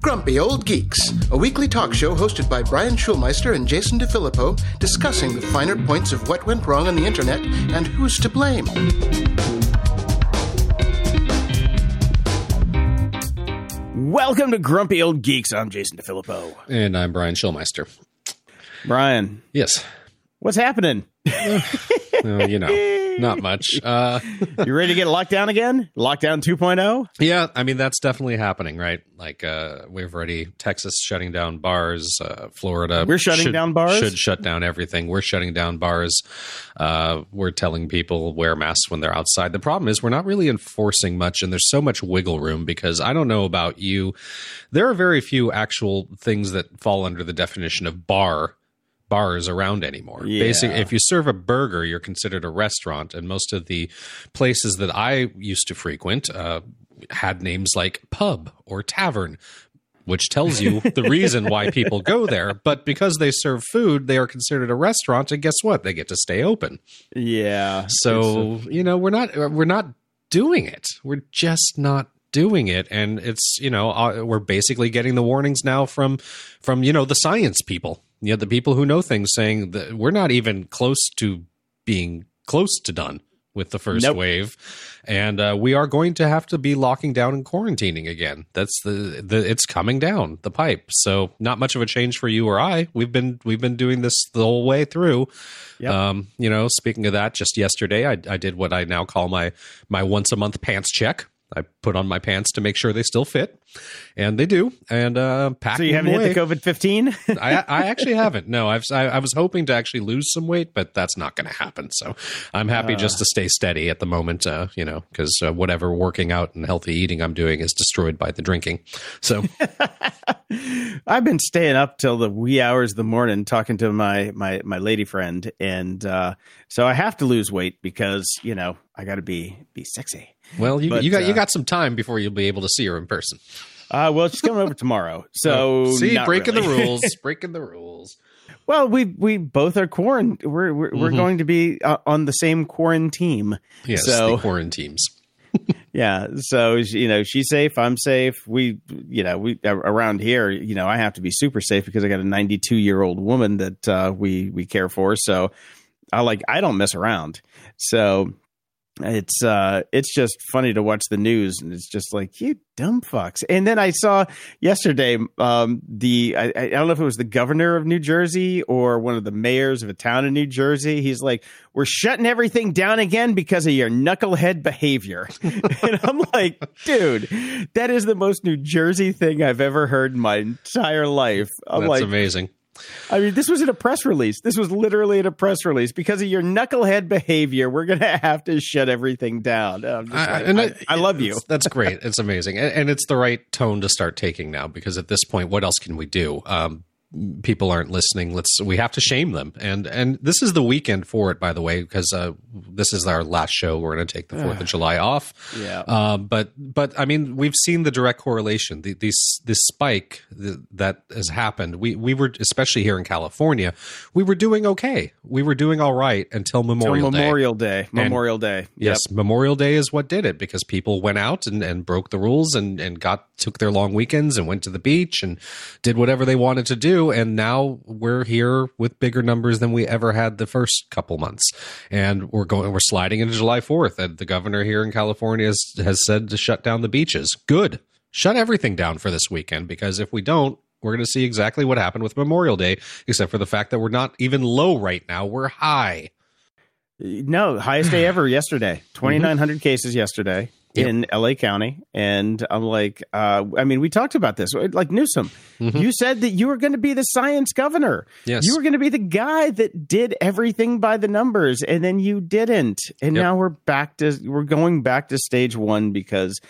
Grumpy Old Geeks, a weekly talk show hosted by Brian Schulmeister and Jason DeFilippo, discussing the finer points of what went wrong on the internet and who's to blame. Welcome to Grumpy Old Geeks. I'm Jason DeFilippo. And I'm Brian Schulmeister. Brian, Yes. what's happening? Uh, you know, not much. Uh, You ready to get locked down again? Lockdown oh? 2.0? yeah, I mean, that's definitely happening, right? Like, uh, we've already, Texas shutting down bars, uh, Florida. We're shutting should- down bars? Should shut down everything. We're shutting down bars. Uh, we're telling people wear masks when they're outside. The problem is we're not really enforcing much, and there's so much wiggle room because I don't know about you. There are very few actual things that fall under the definition of bar bars around anymore. Yeah. Basically, if you serve a burger, you're considered a restaurant, and most of the places that I used to frequent uh, had names like pub or tavern. Which tells you the reason why people go there. But because they serve food, they are considered a restaurant. And guess what? They get to stay open. Yeah. So you know we're not we're not doing it. We're just not doing it, and it's you know uh, we're basically getting the warnings now from from you know the science people, you know the people who know things, saying that we're not even close to being close to done with the first Nope. wave, and uh, we are going to have to be locking down and quarantining again. That's the the it's coming down the pipe. So not much of a change for you or I. We've been we've been doing this the whole way through. Yep. Um, you know, speaking of that, just yesterday I, I did what I now call my my once a month pants check. I put on my pants to make sure they still fit, and they do. And uh, pack So you haven't away. hit the COVID 15? I, I actually haven't. No, I've, I, I was hoping to actually lose some weight, but that's not going to happen. So I'm happy just to stay steady at the moment. Uh, you know, because uh, whatever working out and healthy eating I'm doing is destroyed by the drinking. So I've been staying up till the wee hours of the morning talking to my my my lady friend, and uh, so I have to lose weight because you know I got to be be sexy. Well, you, But, you got you uh, got some time before you'll be able to see her in person. Uh, well, she's coming over tomorrow, so see, not breaking really. the rules, breaking the rules. Well, we we both are quarant. We're we're, we're Mhm. going to be uh, on the same quarantine. Yes, So- the quarantines. Yeah. So you know, she's safe. I'm safe. We, you know, we around here, you know, I have to be super safe because I got a 92 year old woman that uh, we we care for. So I like I don't mess around. So it's uh it's just funny to watch the news and it's just like you dumb fucks. And then i saw yesterday um the I, I don't know if it was the governor of new jersey or one of the mayors of a town in new jersey. He's like we're shutting everything down again because of your knucklehead behavior. And i'm like dude that is the most new jersey thing i've ever heard in my entire life. I'm That's like amazing. I mean, this was in a press release. This was literally in a press release. Because of your knucklehead behavior, we're going to have to shut everything down. I- like, and I, I love you. That's great. It's amazing, and, and it's the right tone to start taking now because at this point, what else can we do? Um, people aren't listening. Let's we have to shame them, and and this is the weekend for it, by the way, because uh, this is our last show. We're going to take the Fourth of July off. Yeah. Um, but but I mean, we've seen the direct correlation. The, these this spike that has happened. We we were especially here in California. We were doing okay. We were doing all right until Memorial Day. Memorial Day. Memorial Day. Yes, Memorial Day is what did it because people went out and, and broke the rules and, and got took their long weekends and went to the beach and did whatever they wanted to do. And now we're here with bigger numbers than we ever had the first couple months. And we're going we're sliding into July fourth. And the governor here in California has, has said to shut down the beaches. Good. Shut everything down for this weekend because if we don't, we're going to see exactly what happened with Memorial Day, except for the fact that we're not even low right now. We're high. No, highest day ever yesterday. 2,900 cases yesterday Yep. in LA County. And I'm like, uh, I mean, we talked about this. Like Newsom, you said that you were going to be the science governor. Yes. You were going to be the guy that did everything by the numbers, and then you didn't. And Yep. now we're back to, we're going back to stage one because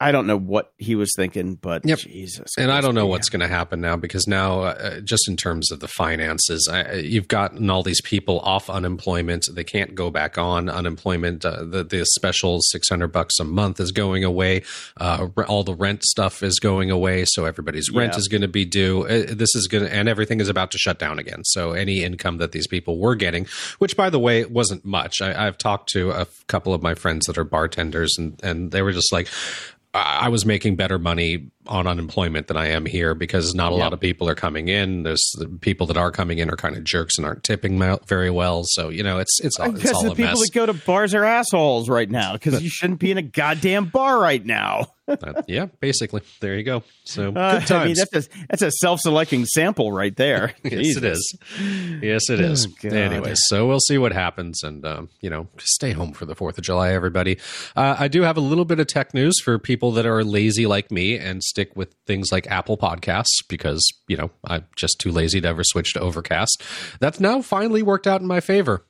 I don't know what he was thinking, but Yep. Jesus. and I don't know what's going to happen now because now, uh, just in terms of the finances, I, you've gotten all these people off unemployment. They can't go back on unemployment. Uh, the the special six hundred bucks a month is going away. Uh, all the rent stuff is going away, so everybody's rent Yeah. is going to be due. Uh, this is going to, and everything is about to shut down again. So any income that these people were getting, which by the way wasn't much. I, I've talked to a couple of my friends that are bartenders, and and they were just like I was making better money on unemployment than I am here because not a lot of people are coming in. There's the people that are coming in are kind of jerks and aren't tipping very well. So you know, it's it's all, it's Because all the people mess. that go to bars are assholes right now. Because you shouldn't be in a goddamn bar right now. Uh, yeah, basically. There you go. So Uh, good I mean, times. that's a that's a self-selecting sample right there. yes, it is. Yes, it is. Oh, God. Anyways, so we'll see what happens, and um, you know, stay home for the Fourth of July, everybody. Uh, I do have a little bit of tech news for people that are lazy like me and stick with things like Apple Podcasts because you know I'm just too lazy to ever switch to Overcast. That's now finally worked out in my favor.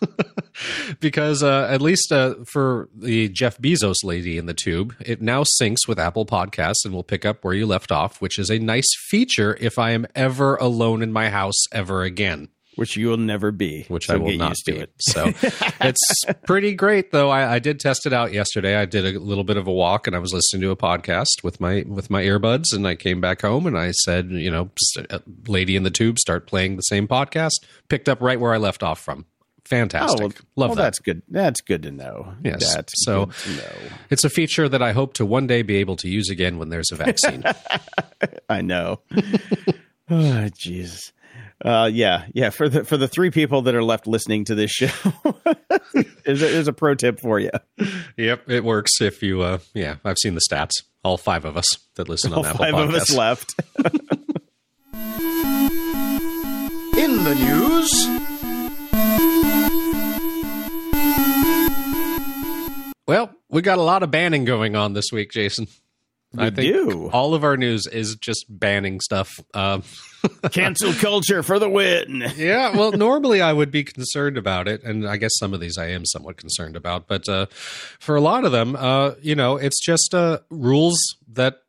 because uh, at least uh, for the Jeff Bezos lady in the tube, it now syncs with Apple Podcasts and will pick up where you left off, which is a nice feature if I am ever alone in my house ever again, Which you will never be. which So I will not be. it. So it's pretty great, though. I, I did test it out yesterday. I did a little bit of a walk, and I was listening to a podcast with my with my earbuds, and I came back home and I said, you know, uh, lady in the tube, start playing the same podcast. Picked up right where I left off from. Fantastic. Oh, well, Love well, that. that's good. That's good to know. Yes. That's So- know. It's a feature that I hope to one day be able to use again when there's a vaccine. I know. oh, Jesus. Uh, yeah, yeah. For the for the three people that are left listening to this show, there's, a, a pro tip for you. yep, it works if you. Uh, yeah, I've seen the stats. All five of us that listen on All Apple five Podcasts. of us left. In the news, Well, we got a lot of banning going on this week, Jason. I think do. all of our news is just banning stuff. Um, Cancel culture for the win. yeah, well, normally I would be concerned about it, and I guess some of these I am somewhat concerned about. But uh, for a lot of them, uh, you know, it's just uh, rules that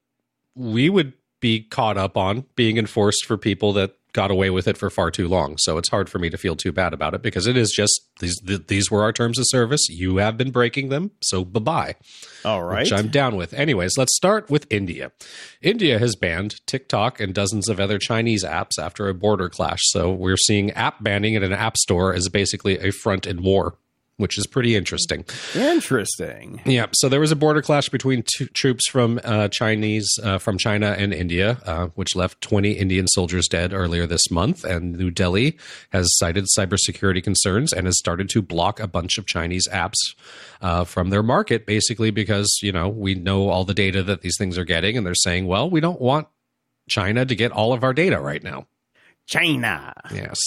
we would be caught up on being enforced for people that got away with it for far too long. So it's hard for me to feel too bad about it because it is just these th- these were our terms of service. You have been breaking them, so bye bye All right. which I'm down with. Anyways, let's start with India. India has banned TikTok and dozens of other Chinese apps after a border clash. So we're seeing app banning in an app store as basically a front in war, which is pretty interesting. Interesting. Yeah. So there was a border clash between two troops from uh, Chinese uh, from China and India, uh, which left 20 Indian soldiers dead earlier this month. And New Delhi has cited cybersecurity concerns and has started to block a bunch of Chinese apps uh, from their market, basically because you know we know all the data that these things are getting, and they're saying, well, we don't want China to get all of our data right now. China. Yes.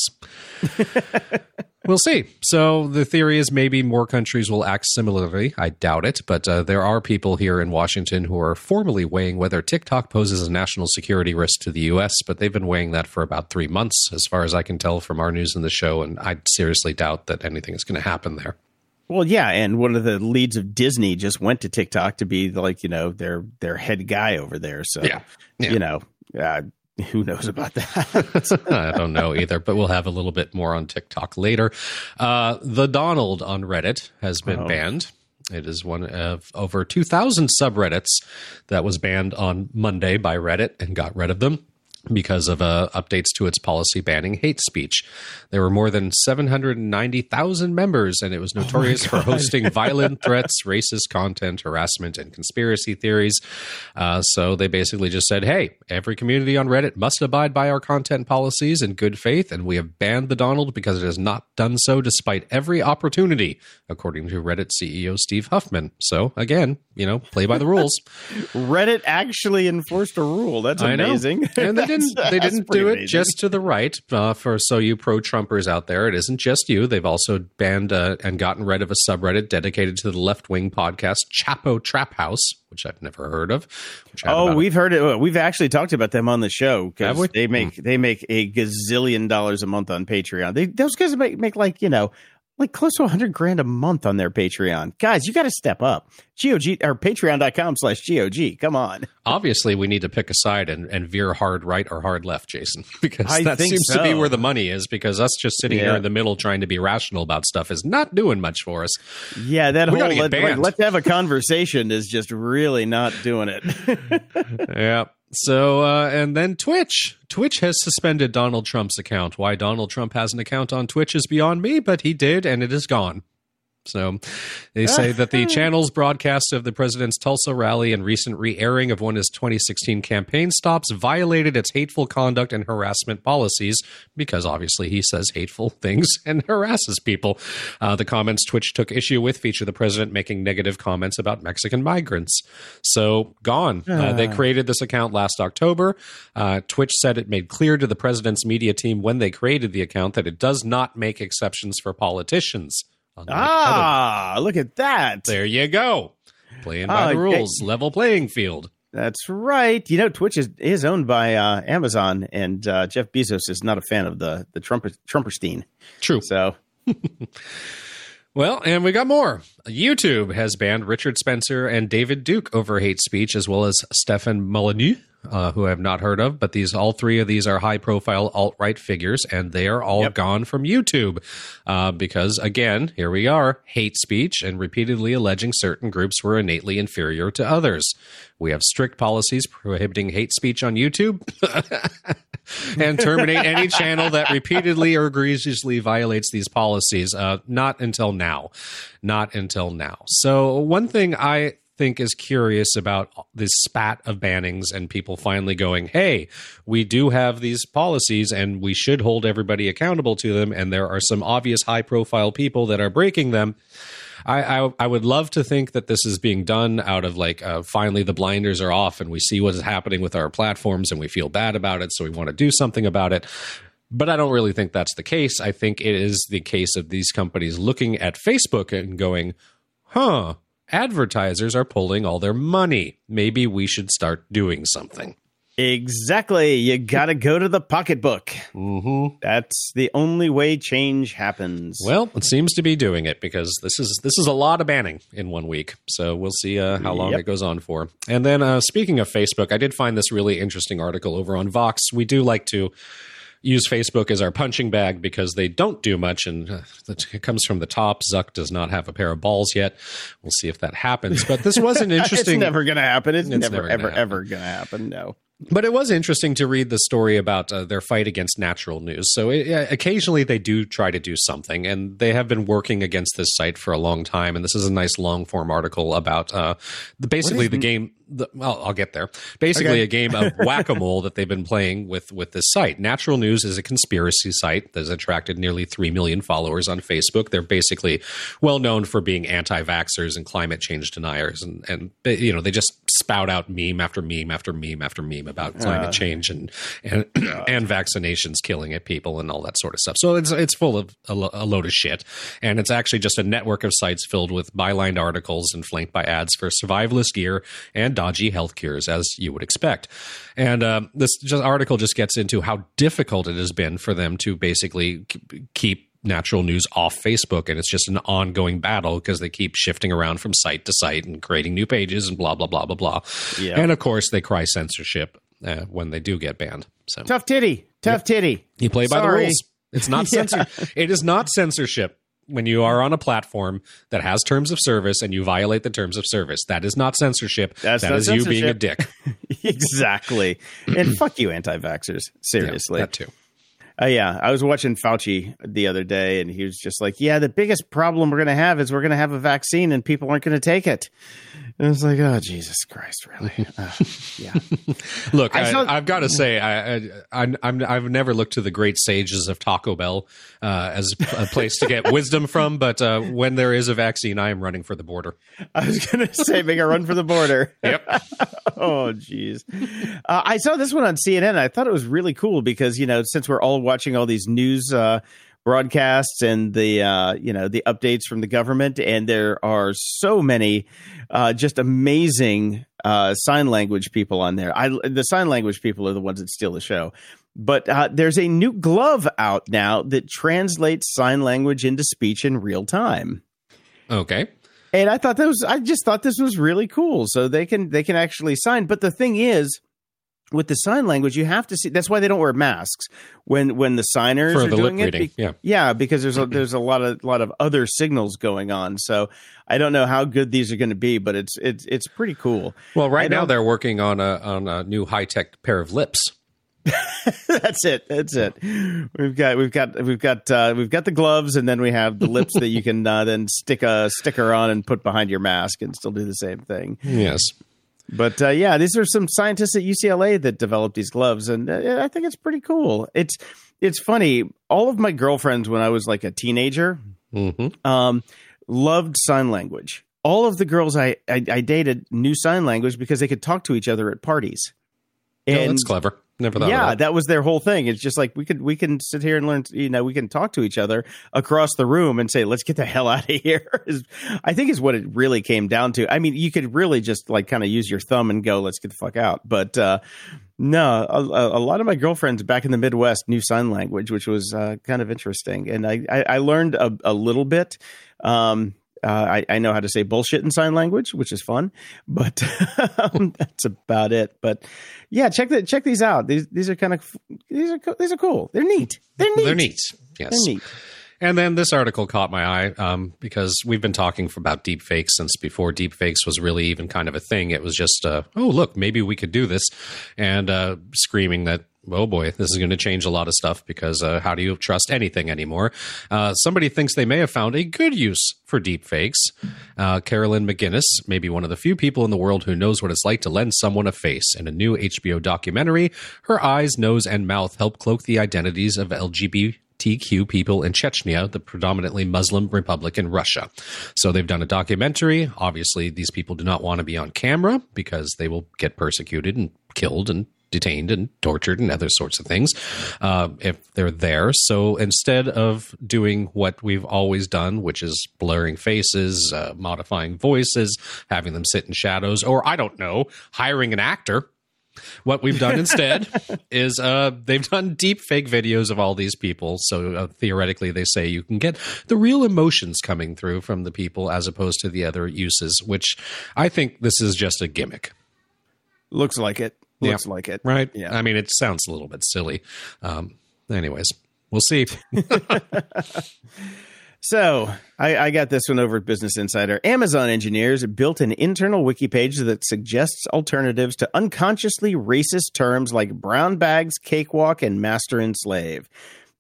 we'll see. So the theory is maybe more countries will act similarly. I doubt it, but uh, there are people here in Washington who are formally weighing whether TikTok poses a national security risk to the U.S., but they've been weighing that for about three months, as far as I can tell from our news in the show, and I seriously doubt that anything is going to happen there. Well, yeah, and one of the leads of Disney just went to TikTok to be like you know their their head guy over there. So Yeah. Yeah. you know, uh, who knows about that? I don't know either, but we'll have a little bit more on TikTok later. Uh, the Donald on Reddit has been Oh. banned. It is one of over 2,000 subreddits that was banned on Monday by Reddit and got rid of them because of uh, updates to its policy banning hate speech. There were more than 790,000 members, and it was notorious for hosting violent threats, racist content, harassment, and conspiracy theories. Uh, so they basically just said, hey, every community on Reddit must abide by our content policies in good faith, and we have banned the Donald because it has not done so despite every opportunity, according to Reddit CEO Steve Huffman. So again, you know, play by the rules. Reddit actually enforced a rule. That's amazing. and they didn't. They didn't do it amazing. just to the right. Uh, for so you pro Trumpers out there, it isn't just you. They've also banned uh, and gotten rid of a subreddit dedicated to the left wing podcast Chapo Trap House, which I've never heard of. Oh, we've heard it. We've actually talked about them on the show because they make they make a gazillion dollars a month on Patreon. They those guys make make like you know like close to a hundred grand a month on their Patreon. Guys, you got to step up. Gog or Patreon.com slash Gog. Come on. obviously we need to pick a side and, and veer hard right or hard left, Jason, because I that seems to be where the money is. Because us just sitting here in the middle trying to be rational about stuff is not doing much for us. Yeah, that We whole let, like, let's have a conversation is just really not doing it. yeah. So uh, and then Twitch. Twitch has suspended Donald Trump's account. Why Donald Trump has an account on Twitch is beyond me, but he did, and it is gone. So they say that the channel's broadcast of the president's Tulsa rally and recent re airing of one of his 2016 campaign stops violated its hateful conduct and harassment policies because obviously he says hateful things and harasses people. Uh, the comments Twitch took issue with feature the president making negative comments about Mexican migrants. So gone. Uh, they created this account last October. Uh, Twitch said it made clear to the president's media team when they created the account that it does not make exceptions for politicians. Other Ah, look at that. there you go. Playing by Oh, the rules, level playing field. That's right. You know, Twitch is, is owned by uh, Amazon, and uh, Jeff Bezos is not a fan of the the Trumper, Trumperstein. True. So Well, and we got more. YouTube has banned Richard Spencer and David Duke over hate speech, as well as Stefan Molyneux, uh, who I have not heard of. But these, all three of these are high-profile alt-right figures, and they are all Yep. gone from YouTube uh, because, again, here we are, hate speech and repeatedly alleging certain groups were innately inferior to others. We have strict policies prohibiting hate speech on YouTube. and terminate any channel that repeatedly or egregiously violates these policies. Uh, not until now. Not until now. So, one thing I think is curious about this spat of bannings and people finally going, hey, we do have these policies and we should hold everybody accountable to them. And there are some obvious high profile people that are breaking them. I, I I would love to think that this is being done out of like uh, finally the blinders are off and we see what is happening with our platforms and we feel bad about it, so we want to do something about it. But I don't really think that's the case. I think it is the case of these companies looking at Facebook and going, "Huh, advertisers are pulling all their money. Maybe we should start doing something." exactly, you got to go to the pocketbook. Mm-hmm. That's the only way change happens. Well, it seems to be doing it because this is this is a lot of banning in one week. So we'll see uh, how long Yep. it goes on for. And then uh, speaking of Facebook, I did find this really interesting article over on Vox. We do like to use Facebook as our punching bag because they don't do much, and uh, it comes from the top. Zuck does not have a pair of balls yet. We'll see if that happens. But this was an interesting. it's never going to happen. It's, It's never, never ever, happen. ever going to happen. No. But it was interesting to read the story about uh, their fight against natural news. So it, occasionally they do try to do something, and they have been working against this site for a long time. And this is a nice long form article about uh, the, basically the game. The, well, I'll get there. Basically, Okay. a game of whack a mole that they've been playing with with this site. Natural News is a conspiracy site that has attracted nearly three million followers on Facebook. They're basically well known for being anti-vaxxers and climate change deniers, and and you know they just spout out meme after meme after meme after meme about climate change and and and vaccinations killing at people and all that sort of stuff. So it's it's full of a, lo- a load of shit, and it's actually just a network of sites filled with bylined articles and flanked by ads for survivalist gear and dodgy health cures, as you would expect. And um, this just article just gets into how difficult it has been for them to basically keep natural news off Facebook, and it's just an ongoing battle because they keep shifting around from site to site and creating new pages and blah blah blah blah blah. Yeah. And of course, they cry censorship uh, when they do get banned. So Tough titty. Tough titty. you play by the rules. It's not Yeah. It is not censorship when you are on a platform that has terms of service and you violate the terms of service. That is not censorship. That's that not is you being a dick. exactly. and fuck you, anti vaxxers. Seriously. Yeah, that too. Uh, yeah, I was watching Fauci the other day, and he was just like, "Yeah, the biggest problem we're going to have is we're going to have a vaccine, and people aren't going to take it." And I was like, "Oh, Jesus Christ, really?" Uh, yeah, Look, I I, I've got to say, I, I, I'm, I've never looked to the great sages of Taco Bell uh, as a place to get wisdom from. But uh, when there is a vaccine, I am running for the border. I was going to say, make a run for the border. Yep. oh, jeez. Uh, I saw this one on CNN. I thought it was really cool because you know, since we're all watching all these news uh, broadcasts and the uh, you know the updates from the government, and there are so many uh, just amazing uh, sign language people on there. I the sign language people are the ones that steal the show. But uh, there's a new glove out now that translates sign language into speech in real time. Okay. And I thought that was I just thought this was really cool. So they can they can actually sign. But the thing is, with the sign language, you have to see. That's why they don't wear masks when when the signers For are the lip doing it. reading, yeah. yeah, because there's a, there's a lot of lot of other signals going on. So I don't know how good these are going to be, but it's it's it's pretty cool. Well, right now they're working on a on a new high tech pair of lips. That's it. That's it. We've got we've got we've got uh, we've got the gloves, and then we have the lips that you can uh, then stick a sticker on and put behind your mask, and still do the same thing. Yes. But uh, yeah, these are some scientists at UCLA that developed these gloves, and uh, I think it's pretty cool. It's it's funny. All of my girlfriends, when I was like a teenager, Mm-hmm. um, loved sign language. All of the girls I, I I dated knew sign language because they could talk to each other at parties. oh, that's clever. Never thought yeah, that. that was their whole thing. It's just like we could we can sit here and learn. You know, we can talk to each other across the room and say, "Let's get the hell out of here." I think is what it really came down to. I mean, you could really just like kind of use your thumb and go, "Let's get the fuck out." But uh, no, a, a a lot of my girlfriends back in the Midwest knew sign language, which was uh, kind of interesting, and I I, I learned a, a little bit. Um, uh, I, I know how to say bullshit in sign language, which is fun, but um, that's about it. But yeah, check the check these out. These these are kind of these are co- these are cool. They're neat. They're neat. They're neat. Yes. They're neat. And then this article caught my eye um, because we've been talking for about deepfakes since before deepfakes was really even kind of a thing. It was just, uh, oh, look, maybe we could do this, and uh, screaming that, oh boy, this is going to change a lot of stuff because uh, how do you trust anything anymore? Uh, somebody thinks they may have found a good use for deepfakes. Uh, Carolyn McGinnis, maybe one of the few people in the world who knows what it's like to lend someone a face. In a new HBO documentary, her eyes, nose, and mouth help cloak the identities of LGBT. TQ people in Chechnya, the predominantly Muslim republic in Russia. So they've done a documentary. Obviously, these people do not want to be on camera because they will get persecuted and killed and detained and tortured and other sorts of things uh, if they're there. So instead of doing what we've always done, which is blurring faces, uh, modifying voices, having them sit in shadows, or I don't know, hiring an actor what we've done instead is uh, they've done deep fake videos of all these people. So uh, theoretically, they say you can get the real emotions coming through from the people as opposed to the other uses, which I think this is just a gimmick. Looks like it. Yeah. Looks like it. Right? Yeah. I mean, it sounds a little bit silly. Um, anyways, we'll see. So I, I got this one over at Business Insider. Amazon engineers built an internal wiki page that suggests alternatives to unconsciously racist terms like brown bags, cakewalk, and master and slave.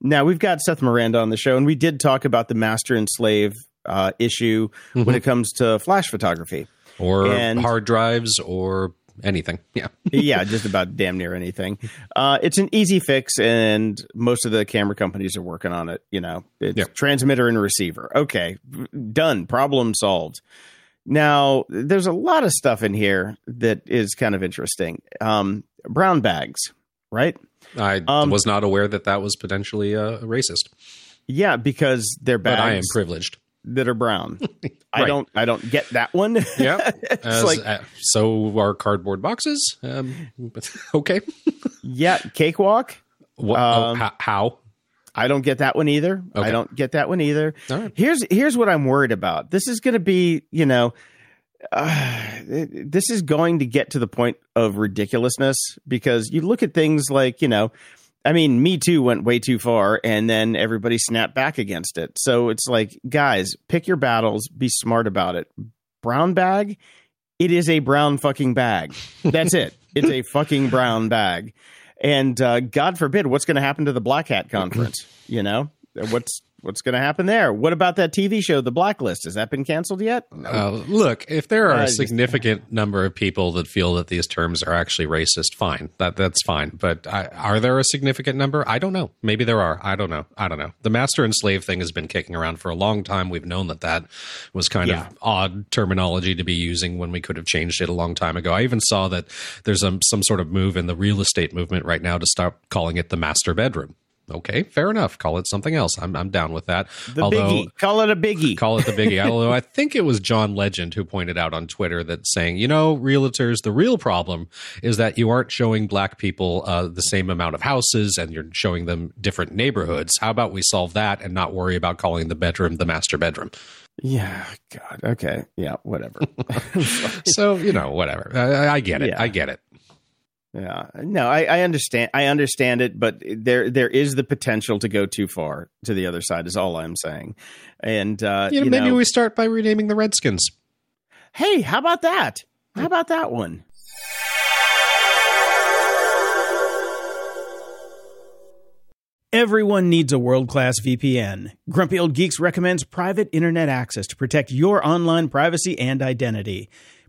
Now we've got Seth Miranda on the show, and we did talk about the master and slave uh, issue when it comes to flash photography. or And- hard drives or anything. Yeah. yeah, just about damn near anything. Uh, it's an easy fix, and most of the camera companies are working on it. You know, it's Yeah. transmitter and receiver. Okay, done. Problem solved. Now, there's a lot of stuff in here that is kind of interesting. Um, brown bags, right? I Um, was not aware that that was potentially uh, racist, Yeah, because they're but I am privileged. That are brown. I don't. I don't get that one. Yeah. it's As, like uh, so are cardboard boxes. Um, okay. yeah, cakewalk. What, Um, oh, how? I don't get that one either. Okay. I don't get that one either. Right. Here's here's what I'm worried about. This is going to be, you know, uh, this is going to get to the point of ridiculousness because you look at things like, you know, I mean, Me Too went way too far, and then everybody snapped back against it. So it's like, guys, pick your battles, be smart about it. Brown bag, it is a brown fucking bag. That's it. It's a fucking brown bag. And uh, God forbid, what's going to happen to the Black Hat Conference? You know, what's what's going to happen there? What about that TV show, The Blacklist? Has that been canceled yet? Uh, look, if there are Uh, a just- significant number of people that feel that these terms are actually racist, fine. That that's fine. But I, are there a significant number? I don't know. Maybe there are. I don't know. I don't know. The master and slave thing has been kicking around for a long time. We've known that that was kind Yeah. of odd terminology to be using when we could have changed it a long time ago. I even saw that there's um, some sort of move in the real estate movement right now to start calling it the master bedroom. Okay, fair enough. Call it something else. I'm I'm down with that. The Although biggie. Call it a biggie. call it the biggie. Although I think it was John Legend who pointed out on Twitter that saying, you know, realtors, the real problem is that you aren't showing black people uh, the same amount of houses and you're showing them different neighborhoods. How about we solve that and not worry about calling the bedroom the master bedroom? yeah. God. Okay. Yeah. Whatever. So, you know, whatever. I, I get it. Yeah. I get it. Yeah. No, I, I understand. I understand it, but there there is the potential to go too far to the other side. Is all I'm saying. And uh, You know, you maybe know, we start by renaming the Redskins. hey, how about that? How about that one? Everyone needs a world class VPN. Grumpy Old Geeks recommends private internet access to protect your online privacy and identity.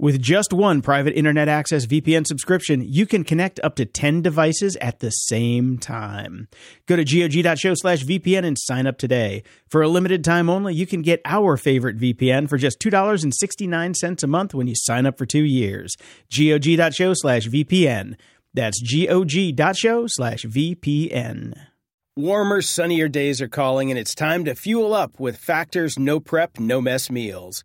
With just one private internet access VPN subscription, you can connect up to 10 devices at the same time. Go to gog.show slash VPN and sign up today. For a limited time only, you can get our favorite VPN for just $2.69 a month when you sign up for two years. gog.show slash VPN. That's gog.show slash VPN. Warmer, sunnier days are calling, and it's time to fuel up with Factor's no prep, no mess meals.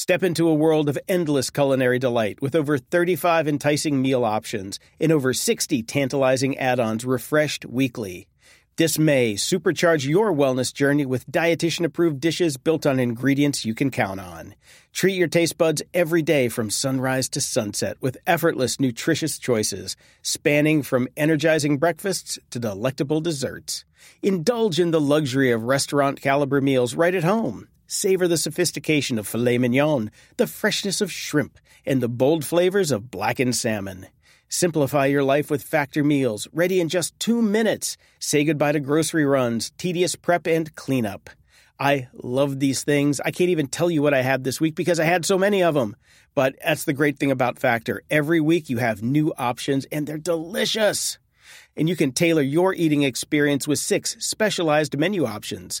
Step into a world of endless culinary delight with over 35 enticing meal options and over 60 tantalizing add ons refreshed weekly. This May, supercharge your wellness journey with dietitian approved dishes built on ingredients you can count on. Treat your taste buds every day from sunrise to sunset with effortless, nutritious choices, spanning from energizing breakfasts to delectable desserts. Indulge in the luxury of restaurant caliber meals right at home. Savor the sophistication of filet mignon, the freshness of shrimp, and the bold flavors of blackened salmon. Simplify your life with Factor meals, ready in just two minutes. Say goodbye to grocery runs, tedious prep, and cleanup. I love these things. I can't even tell you what I had this week because I had so many of them. But that's the great thing about Factor. Every week you have new options and they're delicious. And you can tailor your eating experience with six specialized menu options.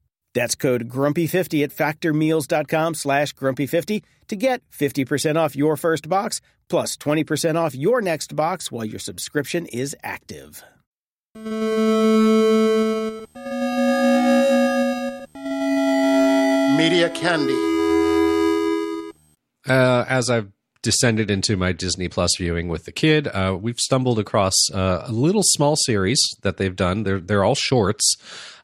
That's code GRUMPY50 at factormeals.com slash GRUMPY50 to get 50% off your first box plus 20% off your next box while your subscription is active. Media Candy. Uh, as I've descended into my Disney Plus viewing with the kid, uh, we've stumbled across uh, a little small series that they've done. They're they're all shorts,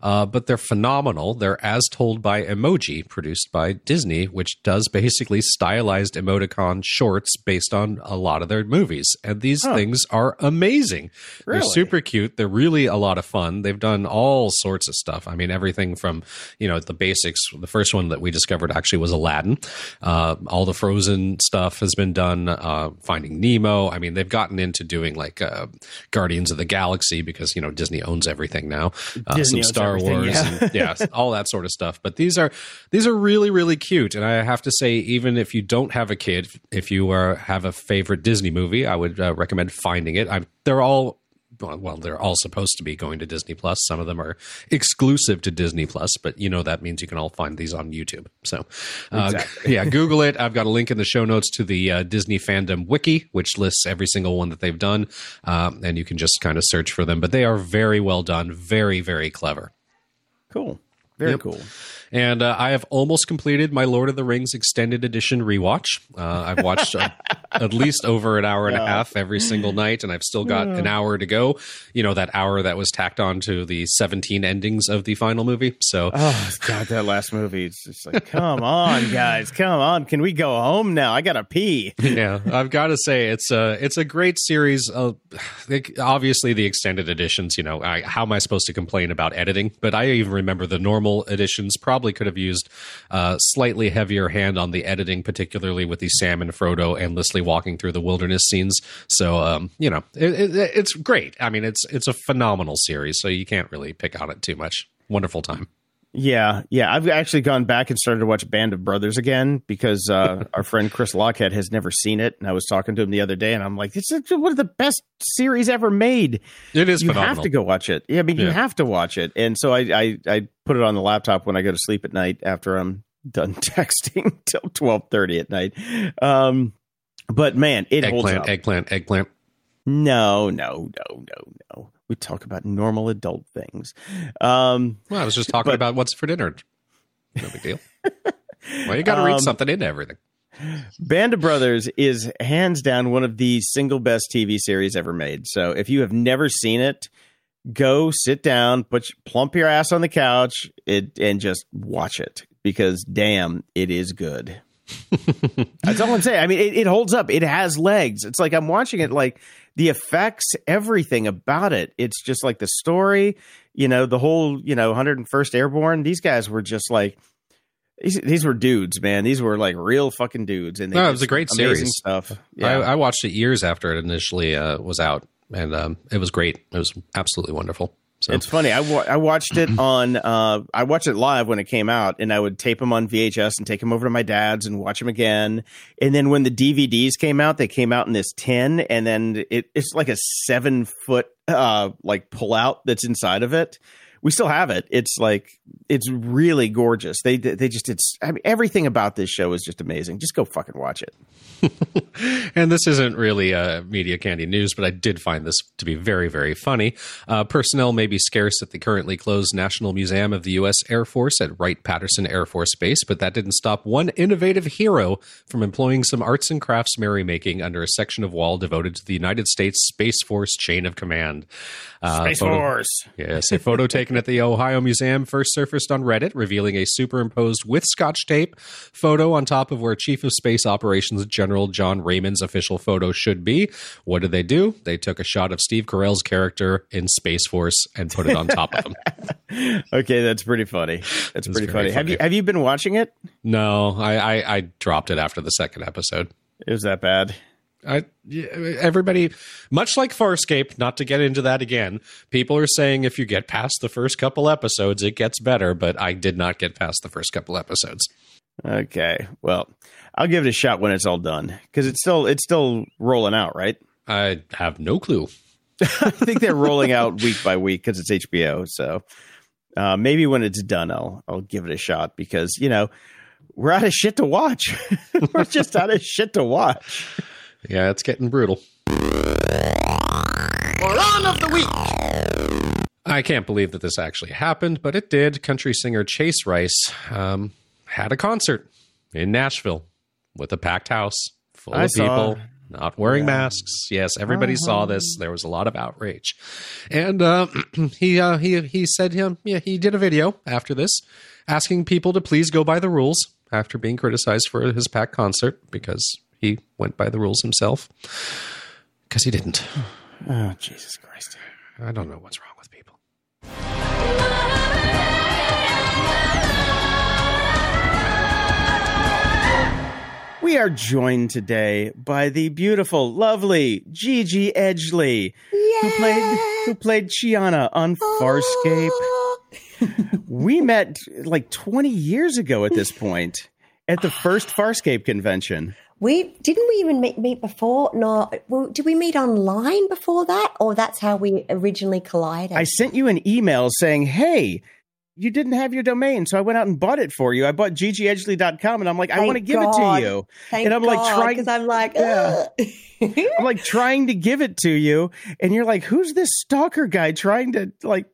uh, but they're phenomenal. They're as told by Emoji, produced by Disney, which does basically stylized emoticon shorts based on a lot of their movies. And these Huh. things are amazing. Really? They're super cute. They're really a lot of fun. They've done all sorts of stuff. I mean, everything from you know the basics. The first one that we discovered actually was Aladdin. Uh, all the Frozen stuff has been done. Uh, Finding Nemo. I mean, they've gotten into doing like uh, Guardians of the Galaxy because you know Disney owns everything now. Uh, Disney some owns Star Wars, yeah. and, yeah, all that sort of stuff. But these are these are really really cute, and I have to say, even if you don't have a kid, if you are, have a favorite Disney movie, I would uh, recommend finding it. I'm, they're all well, they're all supposed to be going to Disney Plus. Some of them are exclusive to Disney Plus, but you know that means you can all find these on YouTube. So, uh, Exactly. yeah, Google it. I've got a link in the show notes to the uh, Disney fandom wiki, which lists every single one that they've done, um, and you can just kind of search for them. But they are very well done, very very clever. Cool. Very Yep. cool. And uh, I have almost completed my Lord of the Rings extended edition rewatch. Uh, I've watched uh, at least over an hour and a half every single night, and I've still got an hour to go. You know, that hour that was tacked on to the 17 endings of the final movie. So, Oh God, that last movie. It's just like, come on, guys, come on. Can we go home now? I gotta pee. yeah, I've got to say it's a it's a great series. Uh, obviously, the extended editions. You know, I, how am I supposed to complain about editing? But I even remember the normal editions probably could have used a slightly heavier hand on the editing, particularly with the Sam and Frodo endlessly walking through the wilderness scenes. So, um, you know, it, it, it's great. I mean, it's it's a phenomenal series. So you can't really pick on it too much. Wonderful time. Yeah, yeah. I've actually gone back and started to watch Band of Brothers again because uh, our friend Chris Lochhead has never seen it, and I was talking to him the other day, and I'm like, "This is one of the best series ever made." It is you phenomenal. have to go watch it. Yeah, I mean, you have to watch it. And so I, I, I put it on the laptop when I go to sleep at night after I'm done texting till twelve thirty at night. Um, but man, it holds eggplant, up. eggplant, eggplant. No, no, no, no, no. We talk about normal adult things. Um, Well, I was just talking But- about what's for dinner. No big deal. well, you got to read Um, something into everything. Band of Brothers is hands down one of the single best TV series ever made. So if you have never seen it, go sit down, put plump your ass on the couch, it, and just watch it because damn, it is good. That's all I'm saying. I mean, it, it holds up. It has legs. It's like I'm watching it. Like the effects, everything about it. It's just like the story. You know, the whole you know 101st Airborne. These guys were just like these. These were dudes, man. These were like real fucking dudes. And they No, it was a great series. Stuff. I, I watched it years after it initially uh, was out, and um, it was great. It was absolutely wonderful. So It's funny. I, wa- I watched it on. Uh, I watched it live when it came out, and I would tape them on VHS and take them over to my dad's and watch them again. And then when the DVDs came out, they came out in this tin, and then it, it's like a seven foot uh, like pull out that's inside of it. We still have it. It's like it's really gorgeous. They they just it's I mean everything about this show is just amazing. Just go fucking watch it. and this isn't really uh, media candy news, but I did find this to be very, very funny. Uh, personnel may be scarce at the currently closed National Museum of the U.S. Air Force at Wright Patterson Air Force Base, but that didn't stop one innovative hero from employing some arts and crafts merrymaking under a section of wall devoted to the United States Space Force chain of command. Uh, Space photo- Force. Yes, a photo taken at the Ohio Museum first surfaced on Reddit, revealing a superimposed with scotch tape photo on top of where Chief of Space Operations General John Raymond's official photo should be. What did they do? They took a shot of Steve Carell's character in Space Force and put it on top of him. Okay, that's pretty funny. That's pretty very funny. Have you have you been watching it? No, I, I, I dropped it after the second episode. It was that bad. I, everybody, much like Farscape, not to get into that again, people are saying if you get past the first couple episodes, it gets better, but I did not get past the first couple episodes. Okay. Well, I'll give it a shot when it's all done because it's still it's still rolling out, right? I have no clue. I think they're rolling out week by week because it's HBO. So uh, maybe when it's done, I'll I'll give it a shot because you know we're out of shit to watch. we're just out of shit to watch. Yeah, it's getting brutal. Moron of the week. I can't believe that this actually happened, but it did. Country singer Chase Rice um, had a concert in Nashville with a packed house full I of saw. people not wearing masks. Yes, everybody saw this. There was a lot of outrage, and uh, he uh, he he said him yeah he did a video after this asking people to please go by the rules after being criticized for his packed concert because he went by the rules himself because he didn't. Oh Jesus Christ! I don't know what's wrong with people. We are joined today by the beautiful, lovely Gigi Edgley, who played who played Chiana on Farscape. Oh. we met like 20 years ago at this point at the first Farscape convention. We didn't we even meet, meet before? No, well, did we meet online before that, or that's how we originally collided? I sent you an email saying, "Hey, you didn't have your domain, so I went out and bought it for you. I bought ggedgley.com and I'm like, I want to give it to you. Thank and I'm like God, trying- because I'm like, Yeah. I'm like trying to give it to you, and you're like, "Who's this stalker guy trying to like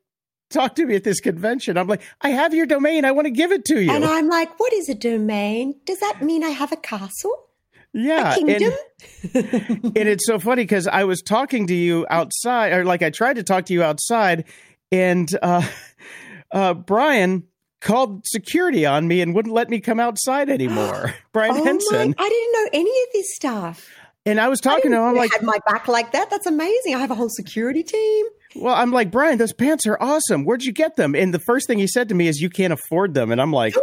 talk to me at this convention?" I'm like, "I have your domain. I want to give it to you." and I'm like, what is a domain? Does that mean I have a castle, yeah, and, and it's so funny because I was talking to you outside, or like I tried to talk to you outside, and uh, uh, Brian called security on me and wouldn't let me come outside anymore. Brian oh Henson, my! I didn't know any of this stuff. and I was I talking to him. I'm like, had my back like that. That's amazing. I have a whole security team. Well, I'm like, Brian, those pants are awesome. Where'd you get them? And the first thing he said to me is, You can't afford them. And I'm like,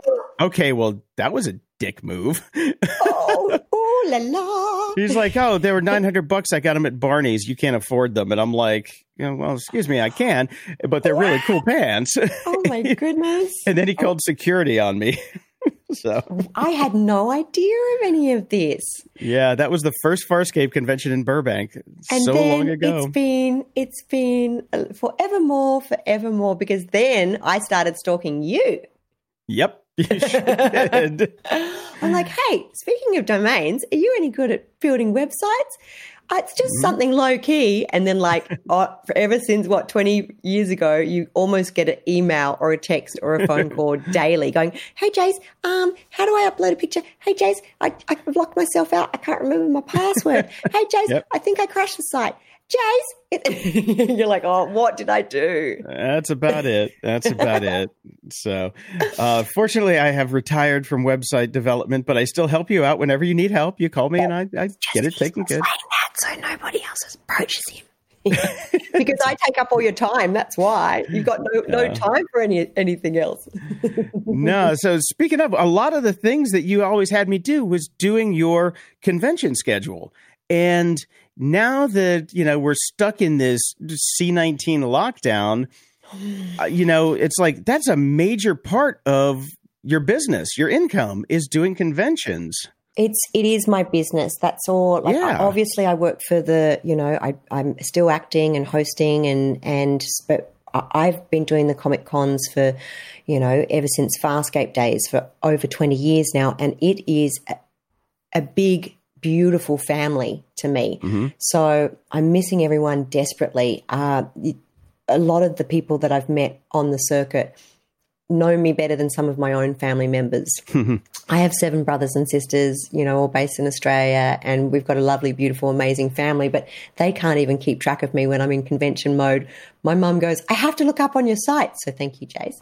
Okay, well, that was a dick move. oh, oh Ooh la la. He's like, oh, they were 900 bucks. I got them at Barney's. You can't afford them. And I'm like, you know, well, excuse me, I can, but they're really cool pants. Oh my goodness. and then he called security on me. so, I had no idea of any of this. yeah, that was the first Farscape convention in Burbank And so long ago. it's been it's been uh, forevermore, forevermore. Because then I started stalking you. Yep. You. I'm like, hey, speaking of domains, are you any good at building websites? Uh, it's just Mm-hmm. something low key. And then, like, oh, ever since what, 20 years ago, you almost get an email or a text or a phone call daily going, hey, Jace, um, how do I upload a picture? Hey, Jace, I, I locked myself out. I can't remember my password. hey, Jace, Yep. I think I crashed the site. Jace, it- you're like, oh, what did I do? That's about it. That's about it. So, uh, fortunately, I have retired from website development, but I still help you out whenever you need help. You call me and I, I get it taken care. of. That so nobody else approaches him. because I take up all your time. That's why you've got no, no time for any anything else. No, so speaking of, a lot of the things that you always had me do was doing your convention schedule. And now that, you know, we're stuck in this C19 lockdown, uh, you know, it's like that's a major part of your business. Your income is doing conventions. It's it is my business. That's all. Like Yeah. obviously, I work for the. You know, I I'm still acting and hosting and and but I- I've been doing the comic cons for, you know, ever since Farscape days for over twenty years now, and it is a, a big, beautiful family to me. So I'm missing everyone desperately. Uh, a lot of the people that I've met on the circuit know me better than some of my own family members. I have seven brothers and sisters, you know, all based in Australia, and we've got a lovely, beautiful, amazing family, but they can't even keep track of me when I'm in convention mode. My mum goes, I have to look up on your site. So thank you, Jace,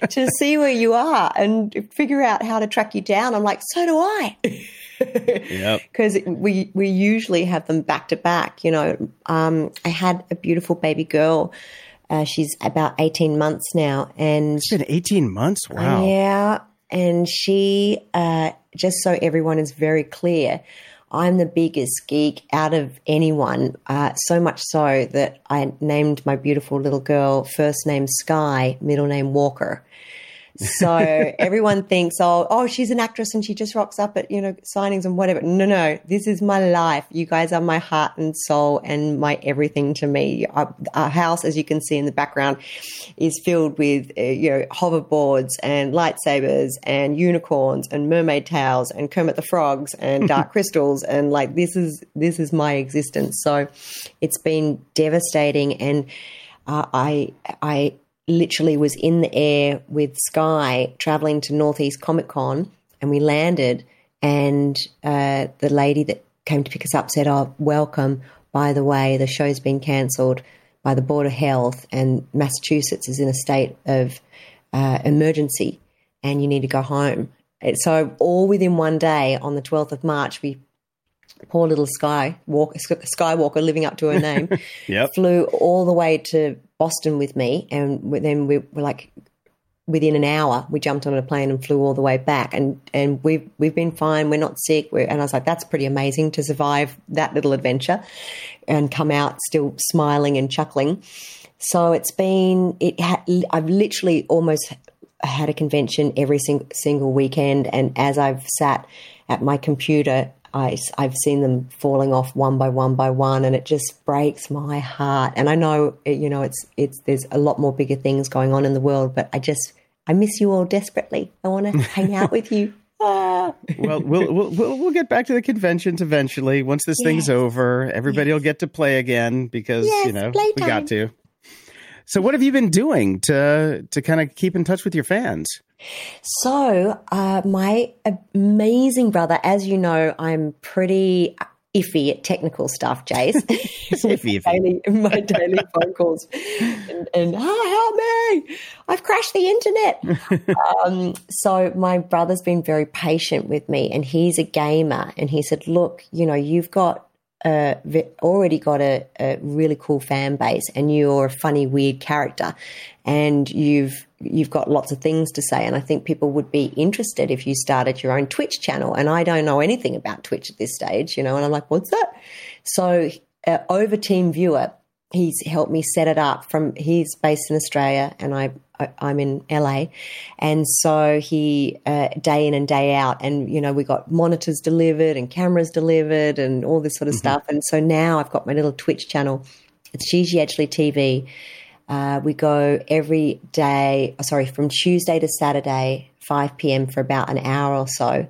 to see where you are and figure out how to track you down. I'm like, so do I. Yep. because we we usually have them back to back. You know, um, I had a beautiful baby girl. Uh, she's about eighteen months now, and It's been 18 months. Wow. yeah, and she uh, just so everyone is very clear. I'm the biggest geek out of anyone, uh, so much so that I named my beautiful little girl first name Sky, middle name Walker. So everyone thinks, oh, oh, she's an actress and she just rocks up at you know signings and whatever. No, no, this is my life. You guys are my heart and soul and my everything to me. Our, our house, as you can see in the background, is filled with uh, you know hoverboards and lightsabers and unicorns and mermaid tails and Kermit the Frogs and dark crystals and like this is this is my existence. So it's been devastating and uh, I I literally was in the air with Sky traveling to Northeast Comic Con, and we landed, and uh, the lady that came to pick us up said, "Oh, welcome. By the way, the show's been cancelled by the Board of Health, and Massachusetts is in a state of uh, emergency, and you need to go home." So, all within one day, on the twelfth of March, we poor little Sky walk, Skywalker, living up to her name Yep. flew all the way to Boston with me, and then we were like within an hour we jumped on a plane and flew all the way back, and and we've we've been fine. We're not sick. We're, and I was like, that's pretty amazing to survive that little adventure, and come out still smiling and chuckling. So it's been it. Ha- I've literally almost had a convention every sing- single weekend, and as I've sat at my computer I, have seen them falling off one by one by one, and it just breaks my heart. And I know, you know, it's it's there's a lot more bigger things going on in the world, but I just I miss you all desperately. I want to hang out with you. Ah. well, we'll, we'll we'll we'll get back to the conventions eventually. Once this thing's over, everybody will get to play again because Yes, you know we got to. So, what have you been doing to to kind of keep in touch with your fans? So, uh, my amazing brother, as you know, I'm pretty iffy at technical stuff, Jace. Iffy, iffy. daily, my daily phone calls and, and ah, help me! I've crashed the internet. um, so my brother's been very patient with me, and he's a gamer, and he said, "Look, you know, you've got." Uh, already got a, a, really cool fan base and you're a funny, weird character and you've you've got lots of things to say. And I think people would be interested if you started your own Twitch channel. And I don't know anything about Twitch at this stage, you know, and I'm like, what's that? So uh, over Team Viewer, he's helped me set it up from he's based in Australia and I, I am in LA and so he uh, day in and day out and you know we got monitors delivered and cameras delivered and all this sort of mm-hmm. stuff and so now I've got my little Twitch channel it's Gigi Edgley TV uh, we go every day sorry from Tuesday to Saturday 5 p.m. for about an hour or so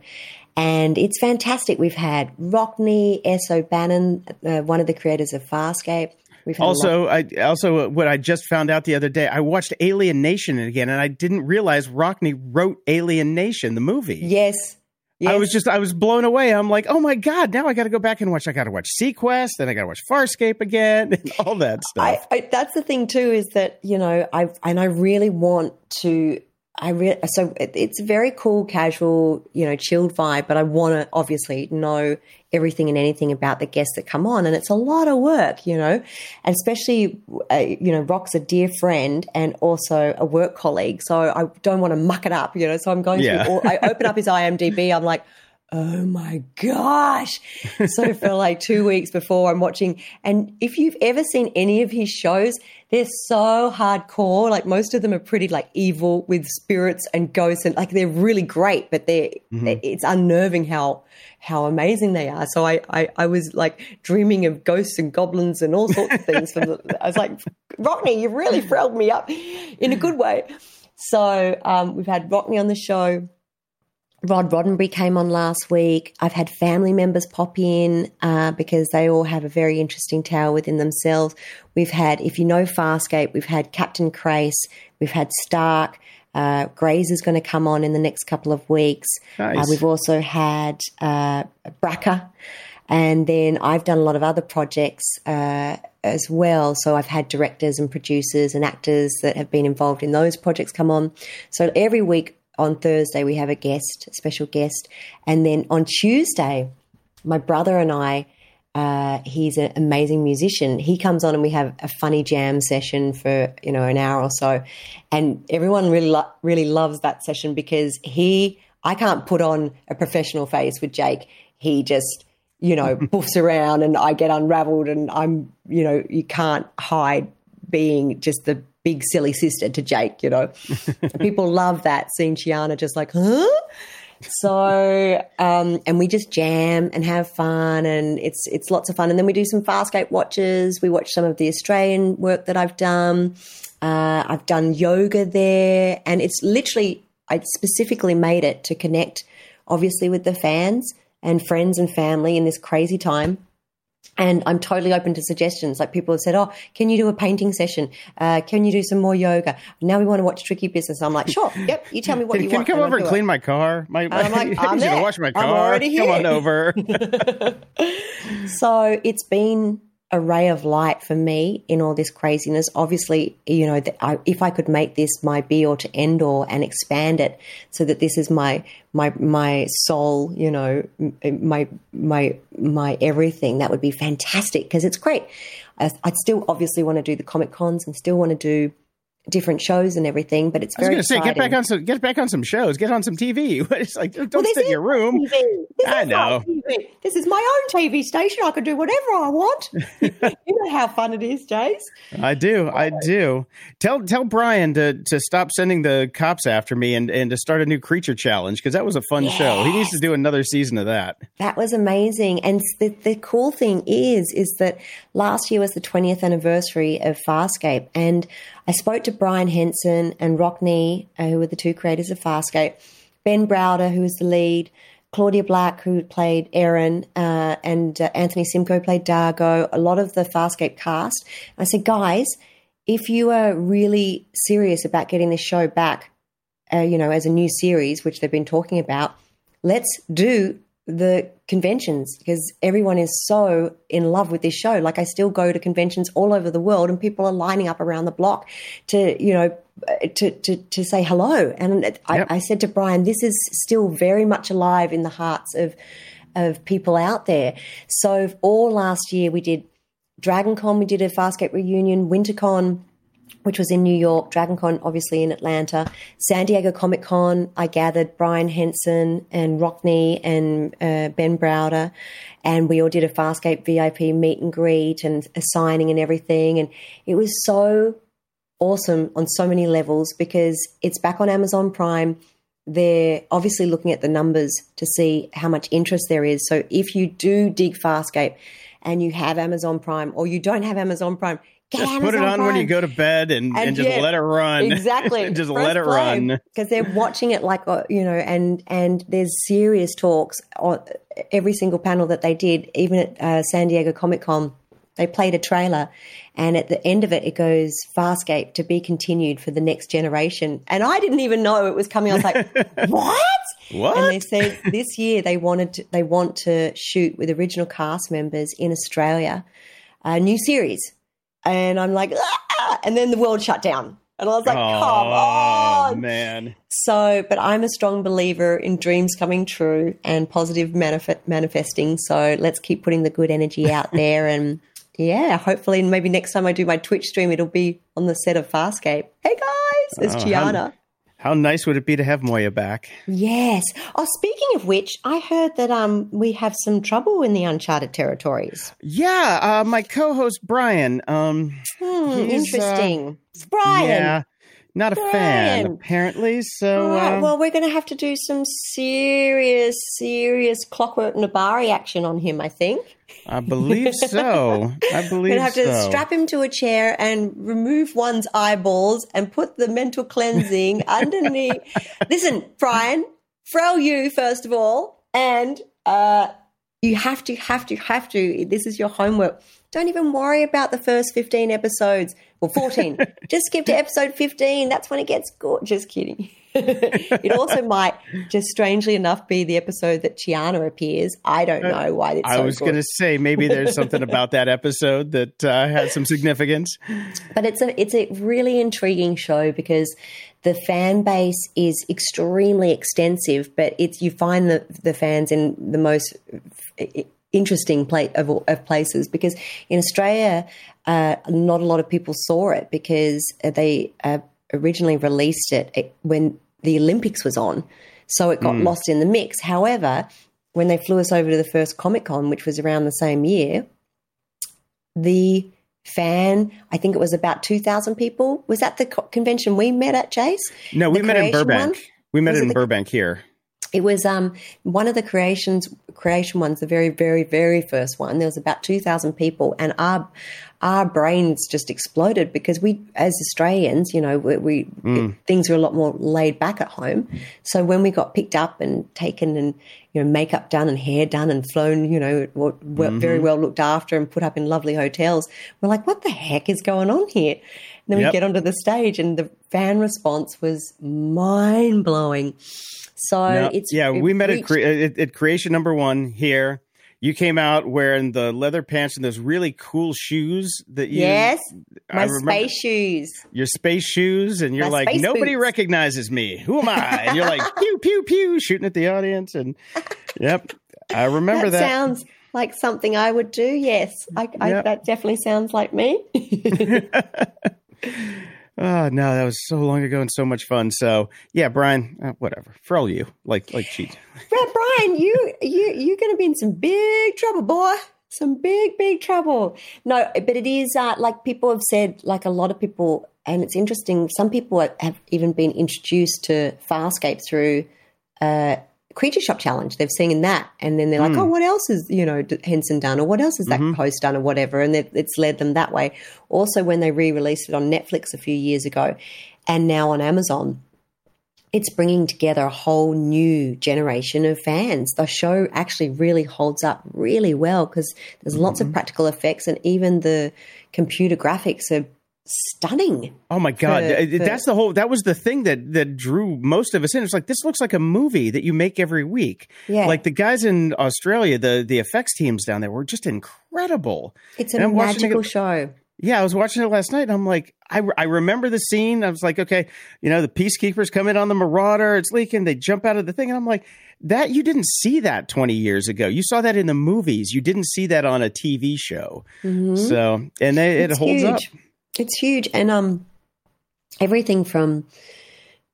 and it's fantastic. We've had Rockne, S. O'Bannon, uh, one of the creators of Farscape. We've also, I also uh, what I just found out the other day. I watched Alien Nation again, and I didn't realize Rockne wrote Alien Nation, the movie. Yes. Yes. I was just I was blown away. I'm like, oh my god! Now I got to go back and watch. I got to watch seaQuest, and I got to watch Farscape again, and all that stuff. I, I, that's the thing too, is that you know I and I really want to I really so it, it's a very cool, casual, you know, chilled vibe. But I want to obviously know everything and anything about the guests that come on, and it's a lot of work, you know, and especially uh, you know, Rock's a dear friend and also a work colleague, so I don't want to muck it up, you know. So I'm going yeah. All, I open up his IMDb, I'm like. Oh my gosh. So for like two weeks before I'm watching, and if you've ever seen any of his shows, they're so hardcore. Like most of them are pretty like evil with spirits and ghosts, and like they're really great. But they're mm-hmm. it's unnerving how how amazing they are. So I, I I was like dreaming of ghosts and goblins and all sorts of things. From the, I was like, Rodney, you really thrilled me up in a good way. So um, we've had Rockne on the show. Rod Roddenberry came on last week. I've had family members pop in uh, because they all have a very interesting tale within themselves. We've had, if you know Farscape, we've had Captain Crais, we've had Stark. Uh, Grays is going to come on in the next couple of weeks. Uh, nice. Uh, we've also had uh, Braca. And then I've done a lot of other projects uh, as well. So I've had directors and producers and actors that have been involved in those projects come on. So every week on Thursday, we have a guest, a special guest. And then on Tuesday, my brother and I, uh, he's an amazing musician. He comes on and we have a funny jam session for, you know, an hour or so. And everyone really, lo- really loves that session because he, I can't put on a professional face with Jake. He just, you know, boofs around and I get unraveled and I'm, you know, you can't hide being just the big silly sister to Jake, you know. People love that seeing Chiana just like, huh? So, um, and we just jam and have fun, and it's it's lots of fun. And then we do some Farscape watches. We watch some of the Australian work that I've done. Uh, I've done yoga there, and it's literally I specifically made it to connect, obviously, with the fans and friends and family in this crazy time and I'm totally open to suggestions. Like people have said, "Oh, can you do a painting session? Uh, can you do some more yoga?" Now we want to watch Tricky Business. I'm like, "Sure, yep. You tell me what can, you can want." Can you come over and clean my car? My, my, I'm like, I'm there. wash my car. I'm already here. Come on over. so it's been a ray of light for me in all this craziness. Obviously, you know, I, if I could make this my be or to end all and expand it so that this is my my my soul, you know, my my my everything, that would be fantastic because it's great. I, I'd still obviously want to do the comic cons and still want to do different shows and everything, but it's very. I was going to say, get back on some, get back on some shows, get on some TV. it's like, don't well, sit in your room. I know. This is my own TV station. I can do whatever I want. you know how fun it is, Jace. I do. I do. Tell tell Brian to to stop sending the cops after me and and to start a new creature challenge because that was a fun yes. show. He needs to do another season of that. That was amazing. And the the cool thing is is that last year was the 20th anniversary of Farscape and I spoke to Brian Henson and Rockne, uh, who were the two creators of Farscape, Ben Browder, who was the lead, Claudia Black, who played Aeryn, uh, and uh, Anthony Simcoe played D'Argo, a lot of the Farscape cast. I said, guys, if you are really serious about getting this show back, uh, you know, as a new series, which they've been talking about, let's do the conventions because everyone is so in love with this show. Like I still go to conventions all over the world and people are lining up around the block to, you know, to, to, to say hello. And I, yep. I, said to Brian, this is still very much alive in the hearts of, of people out there. So all last year we did DragonCon, we did a Farscape reunion, WinterCon, which was in New York, DragonCon obviously in Atlanta, San Diego Comic Con. I gathered Brian Henson and Rockne and uh, Ben Browder, and we all did a Farscape VIP meet and greet and a signing and everything. And it was so awesome on so many levels because it's back on Amazon Prime. They're obviously looking at the numbers to see how much interest there is. So if you do dig Farscape and you have Amazon Prime or you don't have Amazon Prime, just Amazon put it on Prime. when you go to bed and, and, And just yeah, let it run. Exactly. just let it run. because they're watching it like uh, you know, and and there's serious talks on every single panel that they did, even at uh, San Diego Comic Con. They played a trailer, and at the end of it, it goes Farscape to be continued for the next generation. And I didn't even know it was coming. I was like, what? What? And they said this year they wanted to, they want to shoot with original cast members in Australia, a new series. And I'm like, ah! and then the world shut down. And I was like, come oh, on. man. So, but I'm a strong believer in dreams coming true and positive manif- manifesting. So let's keep putting the good energy out there. And yeah, hopefully, maybe next time I do my Twitch stream, it'll be on the set of Farscape. Hey guys, it's Oh, Gianna. How nice would it be to have Moya back? Yes. Oh, speaking of which, I heard that um we have some trouble in the uncharted territories. Yeah, uh, my co-host Brian. Um, Hmm, uh, interesting. Brian. yeah, not a fan apparently. So, right, uh, well, we're going to have to do some serious, serious clockwork Nebari action on him, I think. I believe so. I believe We're going to have to strap him to a chair and remove one's eyeballs and put the mental cleansing underneath. Listen, Brian, frell you, first of all, and uh, you have to, have to, have to. This is your homework. Don't even worry about the first 15 episodes or 14. just skip to episode 15. That's when it gets good. Just kidding. it also might, just strangely enough, be the episode that Chiana appears. I don't know why it's I so was going to say maybe there's something about that episode that uh, had some significance. But it's a it's a really intriguing show because the fan base is extremely extensive, but it's you find the the fans in the most interesting place of, of places because in Australia, uh, not a lot of people saw it because they uh, originally released it when the Olympics was on, so it got lost in the mix. However, when they flew us over to the first Comic Con, which was around the same year, the fan, I think it was about 2,000 people. Was that the co- convention we met at, Jace? No, we The met in Burbank. one? We met Was in the- Burbank here. It was um, one of the creations, creation ones, the very, very, very first one. There was about 2,000 people and our, our brains just exploded because we, as Australians, you know, we, we things are a lot more laid back at home. So when we got picked up and taken and, you know, makeup done and hair done and flown, you know, w- very well looked after and put up in lovely hotels, we're like, what the heck is going on here? And then Yep. we get onto the stage and the fan response was mind blowing. So No, it's yeah, it we met at, cre- at, at creation number one here. You came out wearing the leather pants and those really cool shoes that you Yes, I my remember- space shoes. your space shoes, and you're My like, nobody boots." recognizes me. Who am I? And you're like, pew pew pew, shooting at the audience, and yep, I remember that, that. sounds like something I would do. Yes, I, I, Yep. that definitely sounds like me. oh no, that was so long ago and so much fun. So yeah, Brian, uh, whatever, for all you like, like cheat. Brad Brian, you you you're going to be in some big trouble, boy. Some big big trouble. No, but it is uh, like people have said. Like a lot of people, and it's interesting. Some people have even been introduced to Farscape through. Uh, Creature Shop Challenge. They've seen that, and then they're like, hmm. "Oh, what else is you know Henson done, or what else has that mm-hmm. host done, or whatever?" And it's led them that way. Also, when they re-released it on Netflix a few years ago, and now on Amazon, it's bringing together a whole new generation of fans. The show actually really holds up really well because there's lots of mm-hmm. practical effects, and even the computer graphics are stunning. Oh my god, Uh, that's the whole. That was the thing that that drew most of us in. It's like this looks like a movie that you make every week. Yeah. like the guys in Australia, the the effects teams down there were just incredible. It's a magical it- show. Yeah, I was watching it last night and I'm like, I, I remember the scene. I was like, okay, you know, the peacekeepers come in on the Marauder, it's leaking, they jump out of the thing. And I'm like, that you didn't see that 20 years ago. You saw that in the movies. You didn't see that on a TV show. So, and they, it It's holds up. It's huge, and um, everything from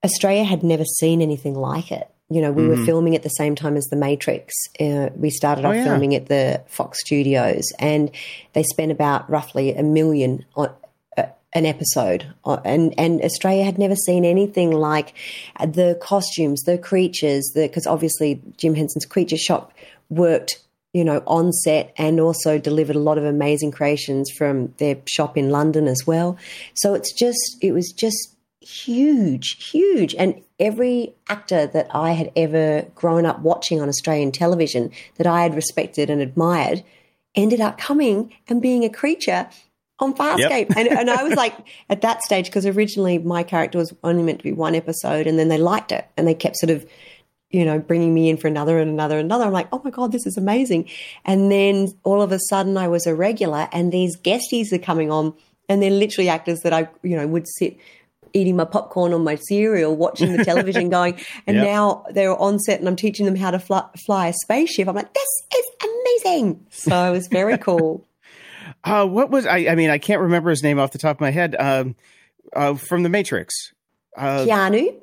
Australia had never seen anything like it. You know, we were filming at the same time as The Matrix. Uh, we started off yeah. filming at the Fox Studios, and they spent about roughly a million on uh, an episode. Uh, And and Australia had never seen anything like the costumes, the creatures, the because obviously Jim Henson's Creature Shop worked you know, on set and also delivered a lot of amazing creations from their shop in London as well. So it's just, it was just huge, huge. And every actor that I had ever grown up watching on Australian television that I had respected and admired ended up coming and being a creature on Farscape. and, and I was like, at that stage, because originally my character was only meant to be one episode and then they liked it and they kept sort of you know, bringing me in for another and another and another. I'm like, oh my God, this is amazing. And then all of a sudden I was a regular and these guesties are coming on and they're literally actors that I, you know, would sit eating my popcorn on my cereal, watching the television going, and Yep. now they're on set and I'm teaching them how to fly, fly a spaceship. I'm like, this is amazing. So it was very cool. Uh, what was I? I mean, I can't remember his name off the top of my head. Um, uh, from the Matrix. Uh, Keanu?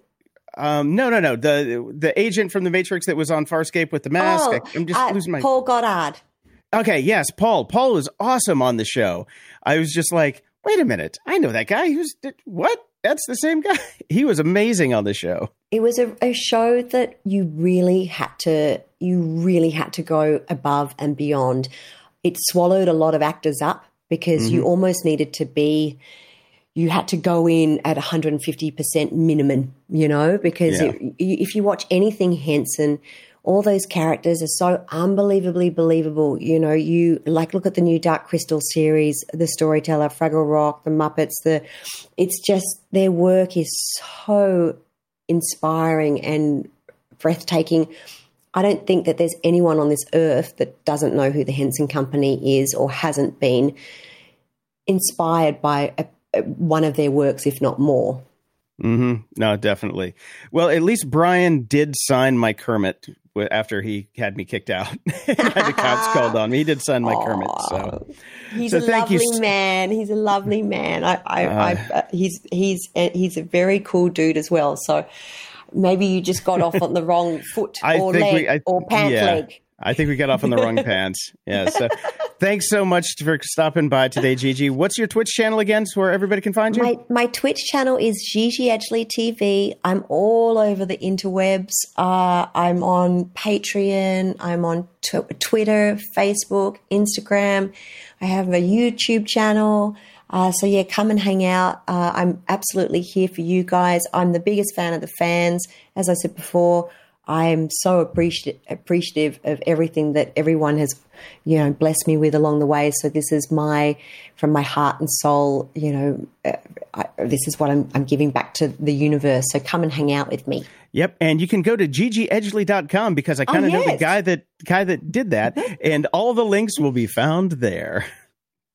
Um, no, no, no. The the agent from the Matrix that was on Farscape with the mask. I, am just uh, losing my. Paul Goddard. Okay, yes, Paul. Paul was awesome on the show. I was just like, wait a minute, I know that guy. Who's what? That's the same guy. He was amazing on the show. it was a, a show that you really had to you really had to go above and beyond it swallowed a lot of actors up because you almost needed to be you had to go in at 150% minimum you know because Yeah. it, if you watch anything henson all those characters are so unbelievably believable you know you like look at the new dark crystal series the storyteller fraggle rock the muppets the it's just their work is so inspiring and breathtaking. I don't think that there's anyone on this earth that doesn't know who the Henson Company is or hasn't been inspired by a, a, one of their works, if not more. hmm No, definitely. Well, at least Brian did sign my Kermit after he had me kicked out. the cops called on me. He did sign my Kermit. So He's So a you lovely s- man. He's a lovely man. I, I, I, uh, he's he's uh, he's a very cool dude as well. So maybe you just got off on the wrong foot or leg we, I, or pant yeah, leg. I think we got off on the wrong pants. Yeah. So thanks so much for stopping by today, Gigi. What's your Twitch channel again, so where everybody can find you? My my Twitch channel is Gigi Edgley TV. I'm all over the interwebs. Uh, I'm on Patreon. I'm on tw- Twitter, Facebook, Instagram. I have a YouTube channel. Uh, so yeah, come and hang out. Uh, I'm absolutely here for you guys. I'm the biggest fan of the fans. As I said before, I'm so appreciative appreciative of everything that everyone has, you know, blessed me with along the way. So this is my, from my heart and soul, you know, uh, I, this is what I'm, I'm giving back to the universe. So come and hang out with me. Yep, and you can go to gigiedgley.com because I kind of know the guy that guy that did that, and all the links will be found there.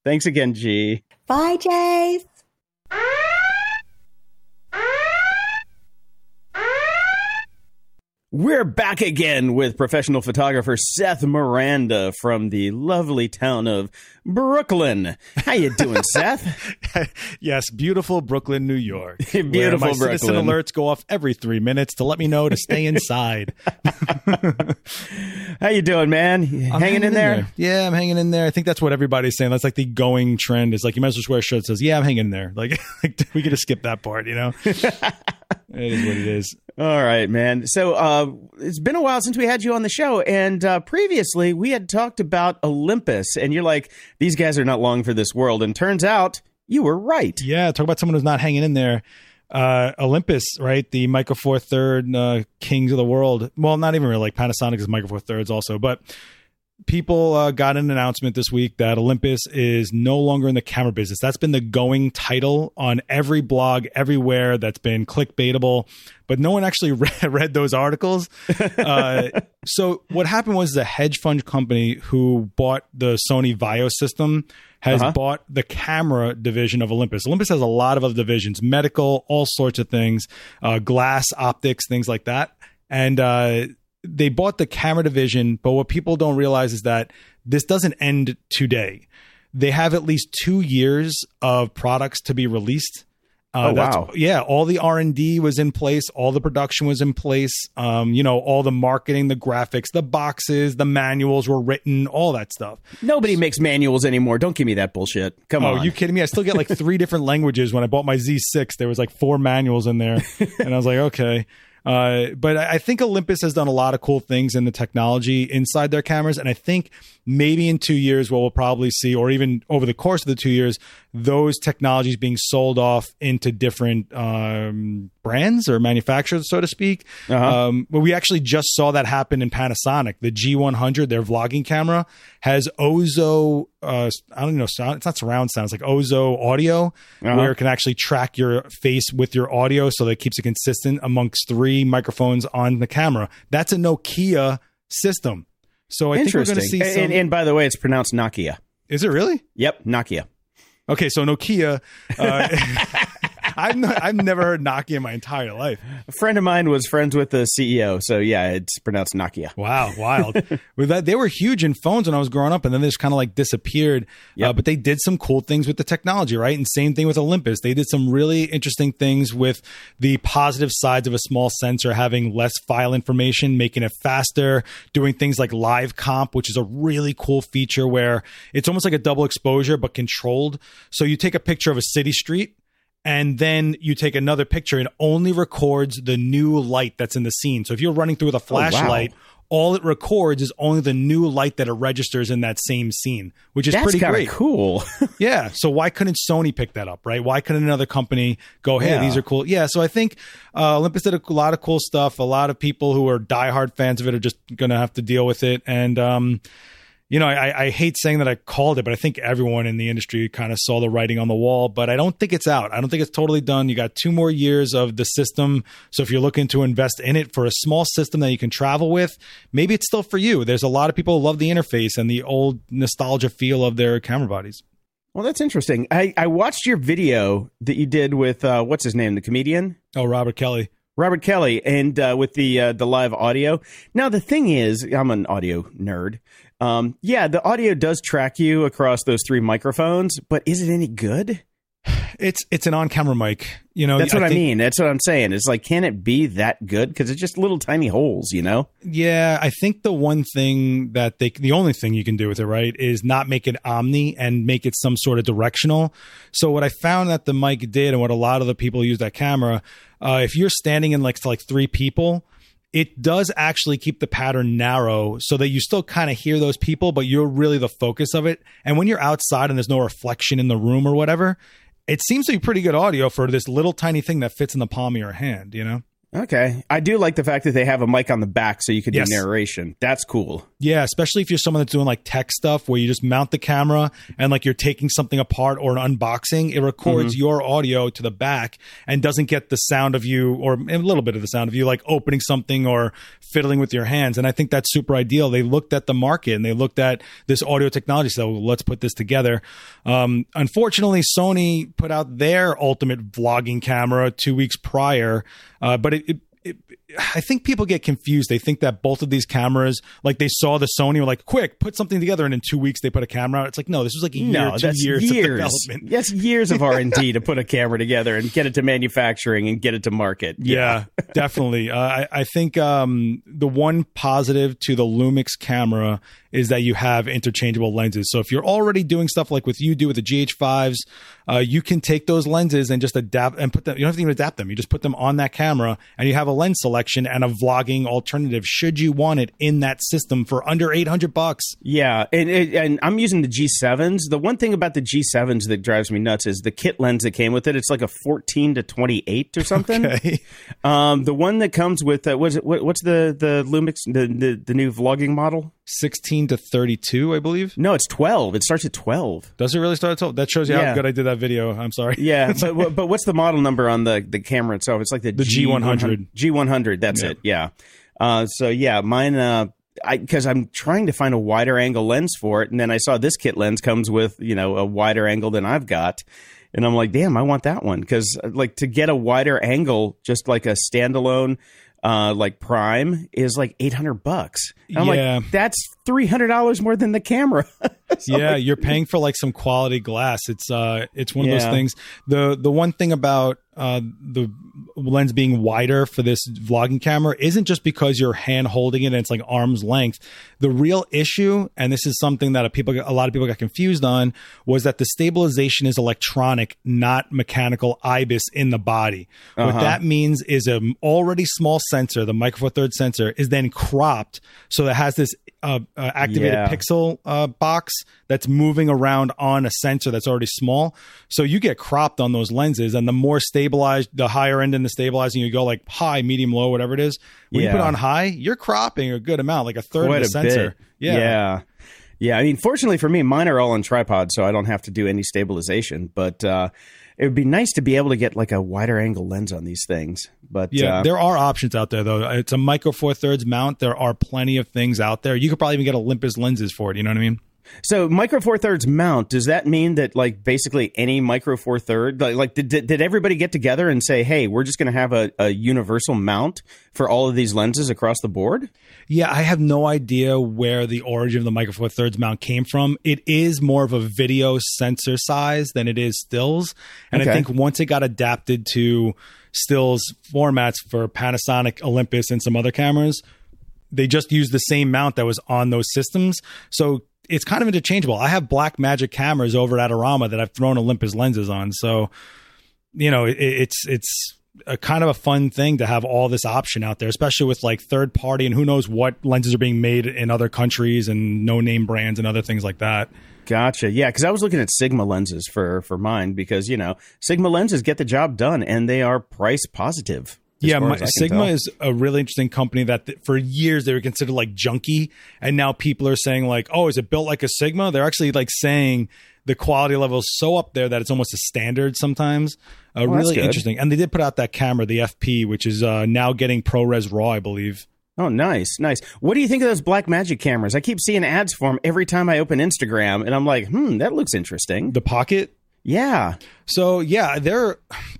Thanks again, G. Bye, Jace. We're back again with professional photographer Seth Miranda from the lovely town of Brooklyn. How you doing, Seth? yes, beautiful Brooklyn, New York. Beautiful my citizen Brooklyn. alerts go off every three minutes to let me know to stay inside. How you doing, man? I'm hanging, in there? Yeah, I'm hanging in there. I think that's what everybody's saying. That's like the going trend. Is like you might as well just wear a shirt that says, "Yeah, I'm hanging in there." Like, like we could have skip that part, you know. It is what it is. All right, man. So uh, it's been a while since we had you on the show, and uh, previously we had talked about Olympus, and you're like, these guys are not long for this world, and turns out you were right. Yeah, talk about someone who's not hanging in there. Uh, Olympus, right? The Micro Four Third uh, kings of the world. Well, not even really. Like Panasonic is Micro Four Thirds also, but people uh, got an announcement this week that Olympus is no longer in the camera business. That's been the going title on every blog everywhere. That's been clickbaitable, but no one actually read, read those articles. Uh, so what happened was the hedge fund company who bought the Sony VAIO system has Uh-huh. bought the camera division of Olympus. Olympus has a lot of other divisions, medical, all sorts of things, uh, glass, optics, things like that. And uh, they bought the camera division, but what people don't realize is that this doesn't end today. They have at least two years of products to be released. Uh, Oh, that's- wow. Yeah, all the R and D was in place, all the production was in place. Um, you know, all the marketing, the graphics, the boxes, the manuals were written, all that stuff. Nobody makes manuals anymore. Don't give me that bullshit. Come Oh, on. you kidding me? I still get like three different languages. When I bought my Z6, there was like four manuals in there, and I was like, okay. Uh, but I think Olympus has done a lot of cool things in the technology inside their cameras, and I think maybe in two years, what we'll probably see, or even over the course of the two years, those technologies being sold off into different um, brands or manufacturers, so to speak. Uh-huh. Um, but we actually just saw that happen in Panasonic. The G100, their vlogging camera, has Ozo. Uh, I don't know. Sound, it's not surround sound. It's like Ozo audio, Uh-huh. where it can actually track your face with your audio, so that it keeps it consistent amongst three microphones on the camera. That's a Nokia system. So I think we're going to see some. and, and by the way, it's pronounced Nokia. is it really? Yep, Nokia. Okay, so Nokia. Uh, I've not, I've never heard Nokia in my entire life. A friend of mine was friends with the CEO, so yeah, it's pronounced Nokia. Wow, wild. with that, they were huge in phones when I was growing up, and then they just kind of like disappeared. Yep. Uh, but they did some cool things with the technology, right? And same thing with Olympus. They did some really interesting things with the positive sides of a small sensor, having less file information, making it faster, doing things like live comp, which is a really cool feature where it's almost like a double exposure but controlled. So you take a picture of a city street and then you take another picture and only records the new light that's in the scene. So if you're running through with a flashlight, all it records is only the new light that it registers in that same scene, which is That's pretty great. cool. Yeah. So why couldn't Sony pick that up, right? Why couldn't another company go, hey, Yeah. these are cool? Yeah. So I think uh, Olympus did a lot of cool stuff. A lot of people who are diehard fans of it are just going to have to deal with it. And, um, you know, I, I hate saying that I called it, but I think everyone in the industry kind of saw the writing on the wall. But I don't think it's out. I don't think it's totally done. You got two more years of the system. So if you're looking to invest in it for a small system that you can travel with, maybe it's still for you. There's a lot of people who love the interface and the old nostalgia feel of their camera bodies. well, that's interesting. I, I watched your video that you did with uh, what's his name, the comedian Oh, Robert Kelly. Robert Kelly, and uh, with the uh, the live audio. Now the thing is, I'm an audio nerd. Um, yeah, the audio does track you across those three microphones, but is it any good? It's it's an on camera mic. You know, That's what I, think- mean. That's what I'm saying. It's like, can it be that good? Because it's just little tiny holes, you know. Yeah, I think the one thing that they, the only thing you can do with it, right, is not make it omni and make it some sort of directional. So what I found that the mic did, and what a lot of the people use that camera, uh, if you're standing in like to like three people, it does actually keep the pattern narrow so that you still kind of hear those people, but you're really the focus of it. And when you're outside and there's no reflection in the room or whatever, it seems to be pretty good audio for this little tiny thing that fits in the palm of your hand, you know? Okay, I do like the fact that they have a mic on the back so you could Yes. do narration. That's cool. Yeah, especially if you're someone that's doing like tech stuff where you just mount the camera and like you're taking something apart or an unboxing, it records your audio to the back and doesn't get the sound of you or a little bit of the sound of you like opening something or fiddling with your hands. And I think that's super ideal. They looked at the market and they looked at this audio technology. So let's put this together. Um, unfortunately, Sony put out their ultimate vlogging camera two weeks prior, uh, but it, it it, I think people get confused. They think that both of these cameras, like they saw the Sony, were like, "Quick, put something together," and in two weeks they put a camera out. It's like, no, this was like a year, No, two that's years, years. of development. That's years of R and D to put a camera together and get it to manufacturing and get it to market. Yeah, definitely. Uh, I, I think um, the one positive to the Lumix camera is that you have interchangeable lenses. So if you're already doing stuff like with you do with the GH5s, uh, you can take those lenses and just adapt and put them. You don't have to even adapt them. You just put them on that camera, and you have a lens selection and a vlogging alternative. Should you want it in that system for under eight hundred bucks? Yeah, and and I'm using the G7s. The one thing about the G7s that drives me nuts is the kit lens that came with it. It's like a 14 to 28 or something. Okay. Um, the one that comes with uh, what's it? What, what's the the Lumix the, the the new vlogging model? 16 to 32, I believe. No, it's 12. It starts at 12. Does it really start at 12? That shows you Yeah. how good I did that video. I'm sorry. Yeah, but but what's the model number on the the camera itself? It's like the, The G100. G100. That's it. Yeah. Uh, so yeah, mine. Uh, I because I'm trying to find a wider angle lens for it, and then I saw this kit lens comes with you know a wider angle than I've got, and I'm like, damn, I want that one because like to get a wider angle, just like a standalone. uh, like Prime is like eight hundred bucks. And I'm Yeah. like, that's three hundred dollars more than the camera. So, yeah, like, you're paying for like some quality glass. It's uh, it's one of Yeah. those things. the The one thing about uh, the lens being wider for this vlogging camera isn't just because you're hand holding it and it's like arm's length. The real issue, and this is something that a people, a lot of people got confused on, was that the stabilization is electronic, not mechanical IBIS in the body. What Uh-huh. that means is a already small sensor, the micro four third sensor, is then cropped so it has this uh, uh, activated Yeah. pixel uh, box that's moving around on a sensor that's already small. So you get cropped on those lenses, and the more stabilized, the higher end in the stabilizing, you go like high, medium, low, whatever it is. When you put Yeah. on high, you're cropping a good amount, like a third quite of the sensor. bit. Yeah. yeah, yeah. I mean, fortunately for me, mine are all on tripod, so I don't have to do any stabilization. But uh, it would be nice to be able to get like a wider angle lens on these things. But Yeah, uh, there are options out there though. It's a micro four thirds mount. There are plenty of things out there. You could probably even get Olympus lenses for it. You know what I mean? So micro four thirds mount, does that mean that like basically any micro four third like, like did, did did everybody get together and say, hey, we're just gonna have a, a universal mount for all of these lenses across the board? Yeah, I have no idea where the origin of the Micro Four Thirds mount came from. It is more of a video sensor size than it is stills, and I think once it got adapted to stills formats for Panasonic, Olympus, and some other cameras, they just used the same mount that was on those systems. So it's kind of interchangeable. I have Black Magic cameras over at Adorama that I've thrown Olympus lenses on. So you know, it, it's it's a kind of a fun thing to have all this option out there, especially with like third party and who knows what lenses are being made in other countries and no name brands and other things like that. Gotcha. Yeah, because I was looking at Sigma lenses for for mine because you know Sigma lenses get the job done and they are price positive. yeah, my, as I can Sigma tell. is a really interesting company that th- for years they were considered like junky, and now people are saying like, "Oh, is it built like a Sigma?" They're actually like saying the quality level is so up there that it's almost a standard sometimes. Uh, that's really interesting, and they did put out that camera, the FP, which is uh, now getting ProRes RAW, I believe. Oh, nice, nice. What do you think of those Black Magic cameras? I keep seeing ads for them every time I open Instagram, and I'm like, hmm, that looks interesting. The Pocket, Yeah, So yeah, they're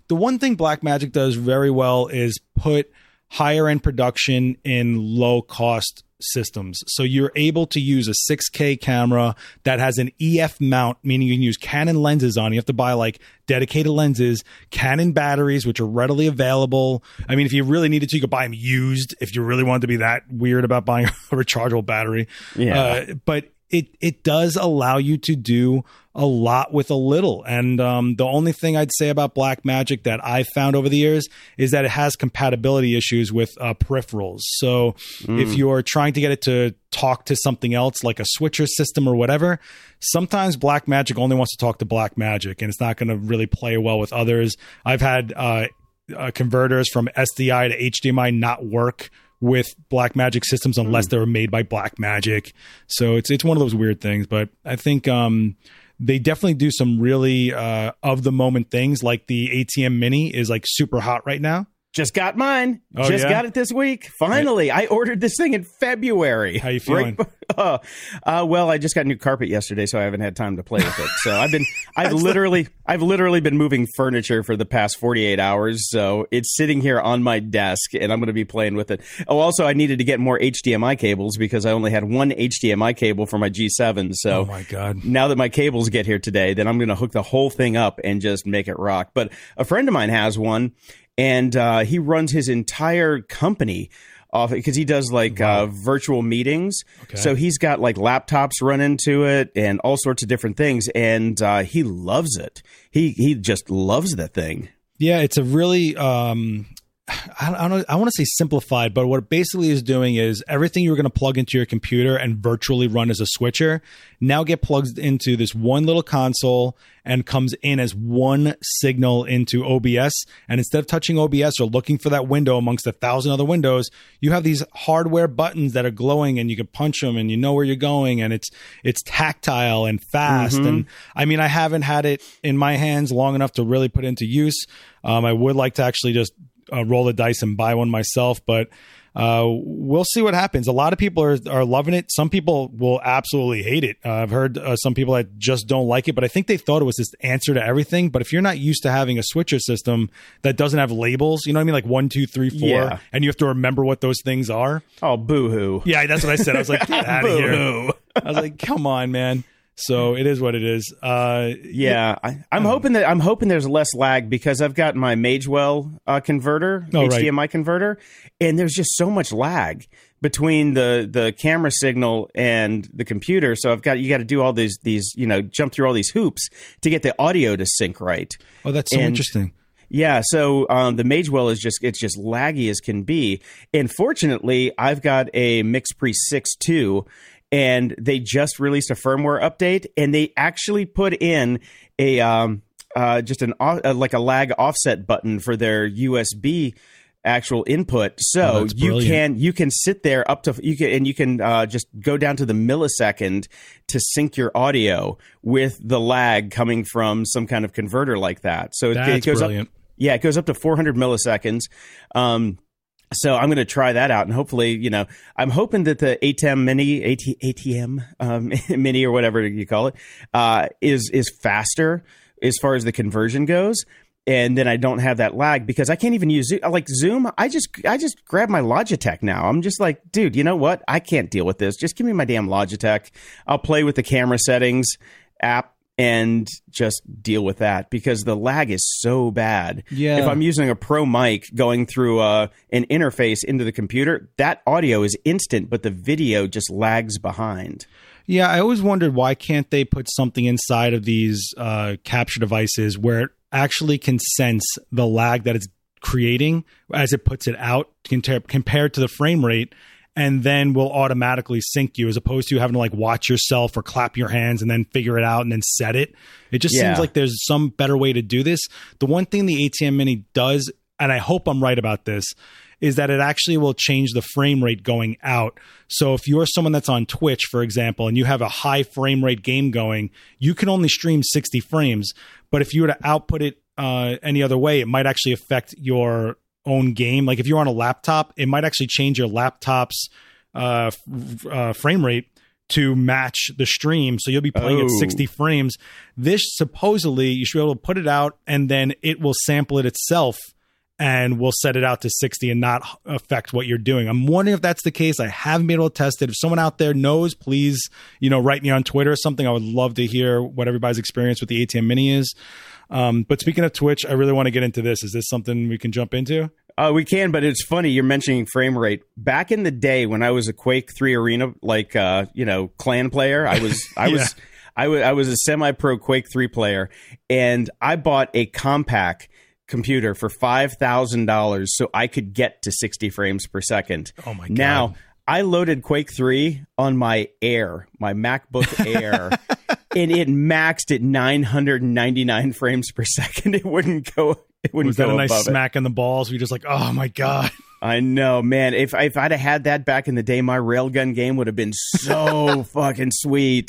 the one thing Black Magic does very well is put higher end production in low cost systems. So you're able to use a 6K camera that has an EF mount, meaning you can use Canon lenses on. You have to buy like dedicated lenses, Canon batteries, which are readily available. I mean, if you really needed to, you could buy them used. If you really wanted to be that weird about buying a rechargeable battery, Yeah. Uh, but it it does allow you to do a lot with a little. And um, the only thing I'd say about Black Magic that I've found over the years is that it has compatibility issues with uh, peripherals. So if you're trying to get it to talk to something else like a switcher system or whatever, sometimes Black Magic only wants to talk to Black Magic and it's not going to really play well with others. I've had uh, uh, converters from SDI to HDMI not work with Black Magic systems unless they were made by Black Magic. So it's it's one of those weird things. But I think um, they definitely do some really uh, of the moment things. Like the ATEM Mini is like super hot right now. Just got mine. Oh, just yeah? got it this week. Finally, I ordered this thing in February. How you feeling? Right- uh, uh, well, I just got new carpet yesterday, so I haven't had time to play with it. So I've been, I've literally, I've literally been moving furniture for the past forty eight hours. So it's sitting here on my desk, and I'm going to be playing with it. Oh, also, I needed to get more HDMI cables because I only had one HDMI cable for my G7. So Oh my god. now that my cables get here today, then I'm going to hook the whole thing up and just make it rock. But a friend of mine has one, and uh, he runs his entire company off because he does like uh, virtual meetings. So he's got like laptops run into it and all sorts of different things, and uh, he loves it. He he just loves the thing. Yeah, it's a really um I don't I want to say simplified, but what it basically is doing is everything you were going to plug into your computer and virtually run as a switcher now get plugged into this one little console and comes in as one signal into OBS. And instead of touching OBS or looking for that window amongst a thousand other windows, you have these hardware buttons that are glowing and you can punch them and you know where you're going and it's it's tactile and fast. And I mean, I haven't had it in my hands long enough to really put into use. Um, I would like to actually just uh, roll the dice and buy one myself, but uh, we'll see what happens. A lot of people are are loving it. Some people will absolutely hate it. Uh, I've heard uh, some people that just don't like it, but I think they thought it was this answer to everything. But if you're not used to having a switcher system that doesn't have labels, you know what I mean, like one, two, three, four, Yeah. and you have to remember what those things are. Oh, boo hoo. Yeah, that's what I said. I was like, get out of here. I was like, come on, man. So it is what it is. Uh, Yeah, I, I'm hoping that I'm hoping there's less lag because I've got my Magewell uh, converter, Oh, right. HDMI converter, and there's just so much lag between the the camera signal and the computer. So I've got you got to do all these these you know jump through all these hoops to get the audio to sync right. oh, that's so And- interesting. Yeah, so um, the Magewell is just it's just laggy as can be. And fortunately, I've got a MixPre 6.2 and they just released a firmware update and they actually put in a um, uh, just an uh, like a lag offset button for their USB actual input Oh, so that's you can you can sit there up to you can and you can uh, just go down to the millisecond to sync your audio with the lag coming from some kind of converter like that so it, it goes brilliant. up yeah, it goes up to 400 milliseconds. Um, so I'm going to try that out, and hopefully, you know, I'm hoping that the ATEM Mini, AT, ATM um, Mini or whatever you call it, uh, is is faster as far as the conversion goes. And then I don't have that lag because I can't even use like Zoom. I just I just grab my Logitech now. I'm just like, dude, you know what? I can't deal with this. Just give me my damn Logitech. I'll play with the camera settings app and just deal with that because the lag is so bad. Yeah. If I'm using a pro mic going through uh, an interface into the computer, that audio is instant, but the video just lags behind. Yeah, I always wondered why can't they put something inside of these uh, capture devices where it actually can sense the lag that it's creating as it puts it out compared compared to the frame rate, and then will automatically sync you as opposed to having to like watch yourself or clap your hands and then figure it out and then set it. It just Yeah. seems like there's some better way to do this. The one thing the ATM Mini does, and I hope I'm right about this, is that it actually will change the frame rate going out. So if you're someone that's on Twitch, for example, and you have a high frame rate game going, you can only stream 60 frames. But if you were to output it uh, any other way, it might actually affect your own game. Like if you're on a laptop, it might actually change your laptop's uh, f- uh, frame rate to match the stream. So you'll be playing at Oh. 60 frames. This supposedly you should be able to put it out and then it will sample it itself and will set it out to 60 and not affect what you're doing. I'm wondering if that's the case. I haven't been able to test it. If someone out there knows, please, you know, write me on Twitter or something. I would love to hear what everybody's experience with the ATM Mini is. Um, but speaking of Twitch, I really want to get into this. Is this something we can jump into? Uh, we can, but it's funny you're mentioning frame rate. Back in the day when I was a Quake Three Arena, like uh, you know, clan player, I was, I was, I was, I was a semi-pro Quake Three player, and I bought a Compaq computer for five thousand dollars so I could get to sixty frames per second. Oh my God. Now I loaded Quake Three on my Air, my MacBook Air. And it maxed at 999 frames per second. It wouldn't go. It wouldn't Was that a nice above it. smack in the balls? We just like, oh my god. I know, man. If if I'd have had that back in the day, my railgun game would have been so fucking sweet.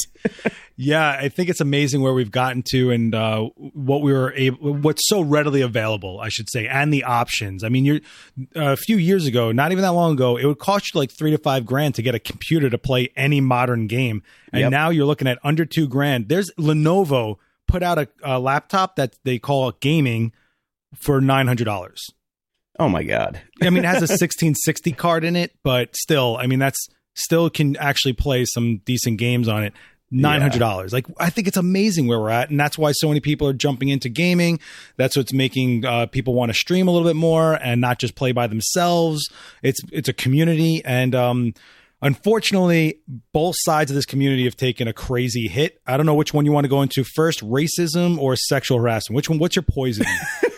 Yeah, I think it's amazing where we've gotten to and uh, what we were able, what's so readily available, I should say, and the options. I mean, you're a few years ago, not even that long ago, it would cost you like three to five grand to get a computer to play any modern game, and Yep. now you're looking at under two grand. There's Lenovo put out a, a laptop that they call gaming for nine hundred dollars. Oh my god. I mean, it has a 1660 card in it, but still, I mean, that's still can actually play some decent games on it. Nine hundred dollars. Like, I think it's amazing where we're at, and that's why so many people are jumping into gaming. That's what's making uh, people want to stream a little bit more and not just play by themselves. It's it's a community, and um, unfortunately, both sides of this community have taken a crazy hit. I don't know which one you want to go into first: racism or sexual harassment. Which one? What's your poison?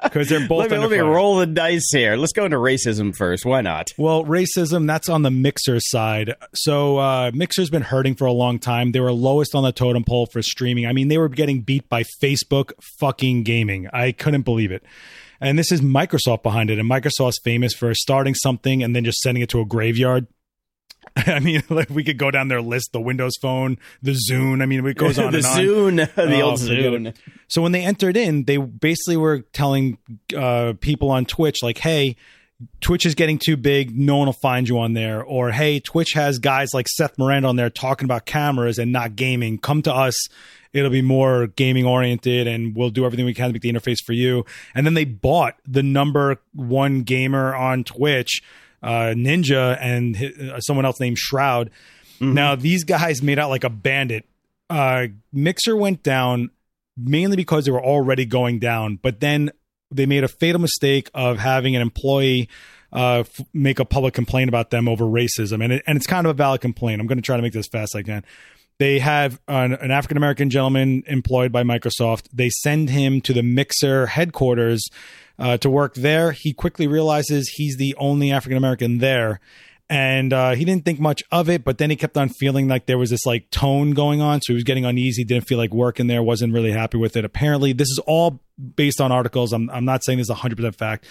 Because they're both Let me, let me roll the dice here. Let's go into racism first. Why not? Well, racism, that's on the Mixer side. So uh, Mixer's been hurting for a long time. They were lowest on the totem pole for streaming. I mean, they were getting beat by Facebook fucking gaming. I couldn't believe it. And this is Microsoft behind it. And Microsoft's famous for starting something and then just sending it to a graveyard. I mean, like we could go down their list: the Windows Phone, the Zune. I mean, it goes on the and on. Zune, the Oh, old Zune. So when they entered in, they basically were telling uh, people on Twitch, like, "Hey, Twitch is getting too big. No one will find you on there. Or, hey, Twitch has guys like Seth Miranda on there talking about cameras and not gaming. Come to us. It'll be more gaming oriented and we'll do everything we can to make the interface for you. And then they bought the number one gamer on Twitch, uh, Ninja, and uh, someone else named Shroud. Mm-hmm. Now, these guys made out like a bandit. Uh, Mixer went down mainly because they were already going down, but then they made a fatal mistake of having an employee uh, f- make a public complaint about them over racism, and it, and it's kind of a valid complaint. I'm going to try to make this fast as I can. They have an, an African American gentleman employed by Microsoft. They send him to the Mixer headquarters uh, to work there. He quickly realizes he's the only African American there, and uh, he didn't think much of it. But then he kept on feeling like there was this like tone going on, so he was getting uneasy. Didn't feel like working there. wasn't really happy with it. Apparently, this is all based on articles. I'm I'm not saying this is 100 percent fact,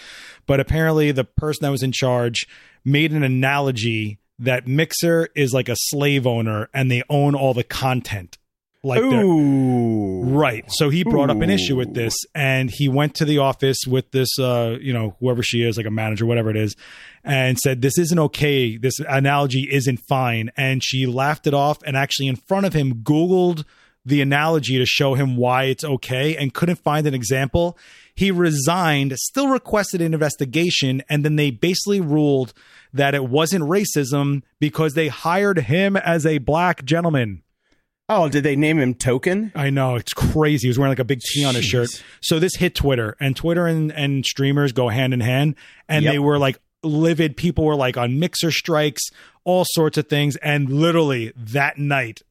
but apparently the person that was in charge made an analogy that Mixer is like a slave owner and they own all the content like Ooh. right. So he brought Ooh. up an issue with this and he went to the office with this uh you know whoever she is like a manager whatever it is and said this isn't okay. This analogy isn't fine. And she laughed it off and actually in front of him googled the analogy to show him why it's okay and couldn't find an example. He resigned still requested an investigation and then they basically ruled that it wasn't racism because they hired him as a black gentleman Oh, did they name him Token? I know it's crazy. He was wearing like a big T on his shirt. So this hit Twitter, and Twitter and, and streamers go hand in hand, and yep. they were like livid. People were like on mixer strikes, all sorts of things, and literally that night,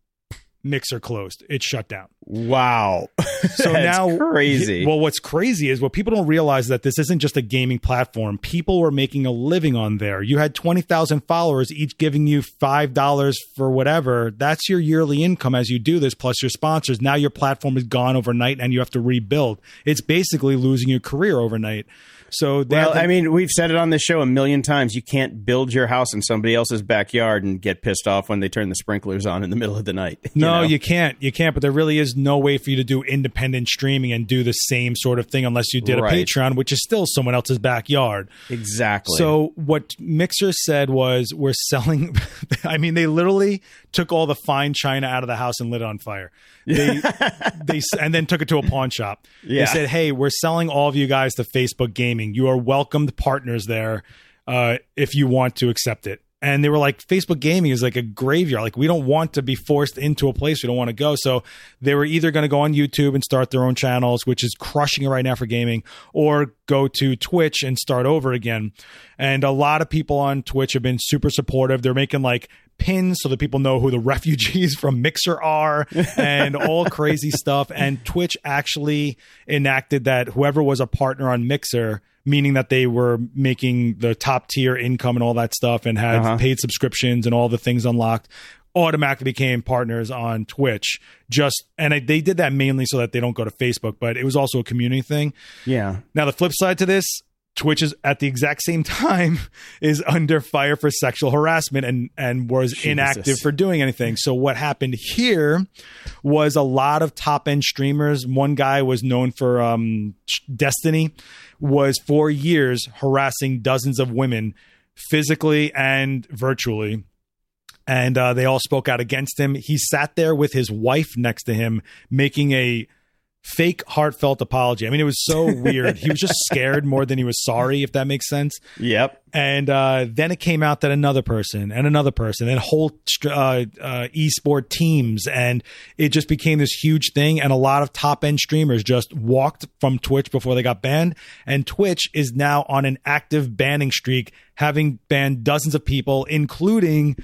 Mixer closed. It shut down. Wow. So now crazy. Well, what's crazy is what people don't realize that this isn't just a gaming platform. People were making a living on there. You had 20,000 followers each giving you $5 for whatever. That's your yearly income as you do this plus your sponsors. Now your platform is gone overnight and you have to rebuild. It's basically losing your career overnight. So well, I mean, we've said it on this show a million times. You can't build your house in somebody else's backyard and get pissed off when they turn the sprinklers on in the middle of the night. You no, know? you can't. You can't. But there really is no way for you to do independent streaming and do the same sort of thing unless you did right. a Patreon, which is still someone else's backyard. Exactly. So what Mixer said was, we're selling. I mean, they literally took all the fine china out of the house and lit it on fire. They, they and then took it to a pawn shop. Yeah. They said, "Hey, we're selling all of you guys to Facebook Gaming. You are welcomed partners there uh, if you want to accept it." And they were like, Facebook Gaming is like a graveyard. Like we don't want to be forced into a place we don't want to go. So they were either going to go on YouTube and start their own channels, which is crushing it right now for gaming, or go to Twitch and start over again. And a lot of people on Twitch have been super supportive. They're making like pins so that people know who the refugees from Mixer are and all crazy stuff. And Twitch actually enacted that whoever was a partner on Mixer, meaning that they were making the top tier income and all that stuff and had uh-huh. paid subscriptions and all the things unlocked, automatically became partners on Twitch. Just and they did that mainly so that they don't go to Facebook, but it was also a community thing. Yeah. Now the flip side to this, Twitch is at the exact same time is under fire for sexual harassment and and was Jesus. inactive for doing anything. So what happened here was a lot of top end streamers. One guy was known for um, Destiny, was for years harassing dozens of women physically and virtually. And uh, they all spoke out against him. He sat there with his wife next to him, making a fake heartfelt apology. I mean, it was so weird. he was just scared more than he was sorry, if that makes sense. Yep. And uh, then it came out that another person and another person and whole uh, uh, esport teams, and it just became this huge thing. And a lot of top end streamers just walked from Twitch before they got banned. And Twitch is now on an active banning streak, having banned dozens of people, including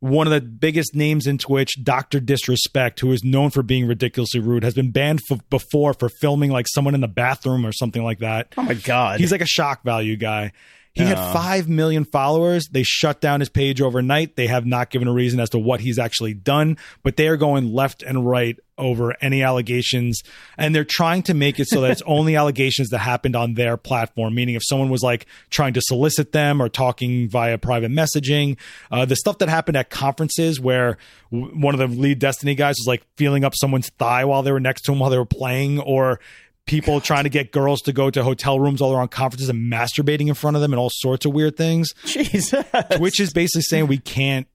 one of the biggest names in Twitch, Dr. Disrespect, who is known for being ridiculously rude, has been banned f- before for filming like someone in the bathroom or something like that. Oh my God. He's like a shock value guy. He had 5 million followers. They shut down his page overnight. They have not given a reason as to what he's actually done, but they are going left and right over any allegations. And they're trying to make it so that it's only allegations that happened on their platform, meaning if someone was like trying to solicit them or talking via private messaging, uh, the stuff that happened at conferences where w- one of the lead Destiny guys was like feeling up someone's thigh while they were next to him while they were playing, or people trying to get girls to go to hotel rooms all around conferences and masturbating in front of them and all sorts of weird things. Jesus. Twitch is basically saying we can't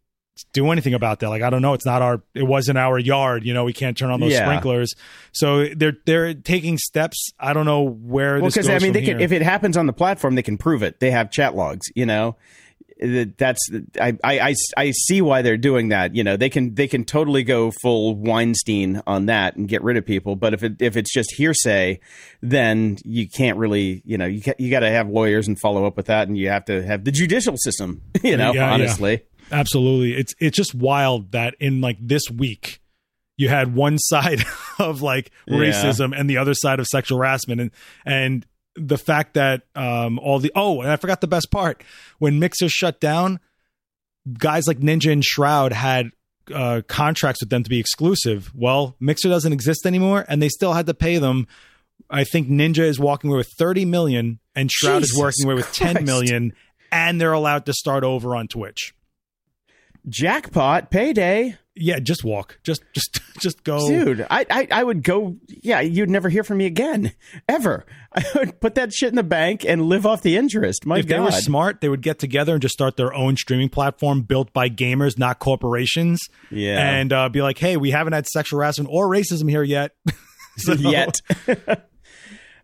do anything about that. Like I don't know, it's not our it wasn't our yard, you know, we can't turn on those Yeah. sprinklers. So they're they're taking steps. I don't know where Well, this goes because I mean, from they can, if it happens on the platform, they can prove it. They have chat logs. You know, That- that's I, I I see why they're doing that. You know, they can they can totally go full Weinstein on that and get rid of people. But if it if it's just hearsay, then you can't really. You know, you ca- you got to have lawyers and follow up with that, and you have to have the judicial system. You know, Yeah, yeah. honestly. Absolutely. It's it's just wild that in like this week you had one side of like Yeah. racism and the other side of sexual harassment and and the fact that um all the oh and I forgot the best part when Mixer shut down guys like Ninja and Shroud had uh, contracts with them to be exclusive. Well, Mixer doesn't exist anymore, and they still had to pay them. I think Ninja is walking away with thirty million, and Shroud is Jesus working away with ten Christ. million, and they're allowed to start over on Twitch. Jackpot payday. Yeah, just walk. Just just just go. Dude, I, I I would go. Yeah, you'd never hear from me again, ever. I would put that shit in the bank and live off the interest. My if God, they were smart, they would get together and just start their own streaming platform built by gamers, not corporations. Yeah. And uh, be like, hey, we haven't had sexual harassment or racism here yet. So- yet.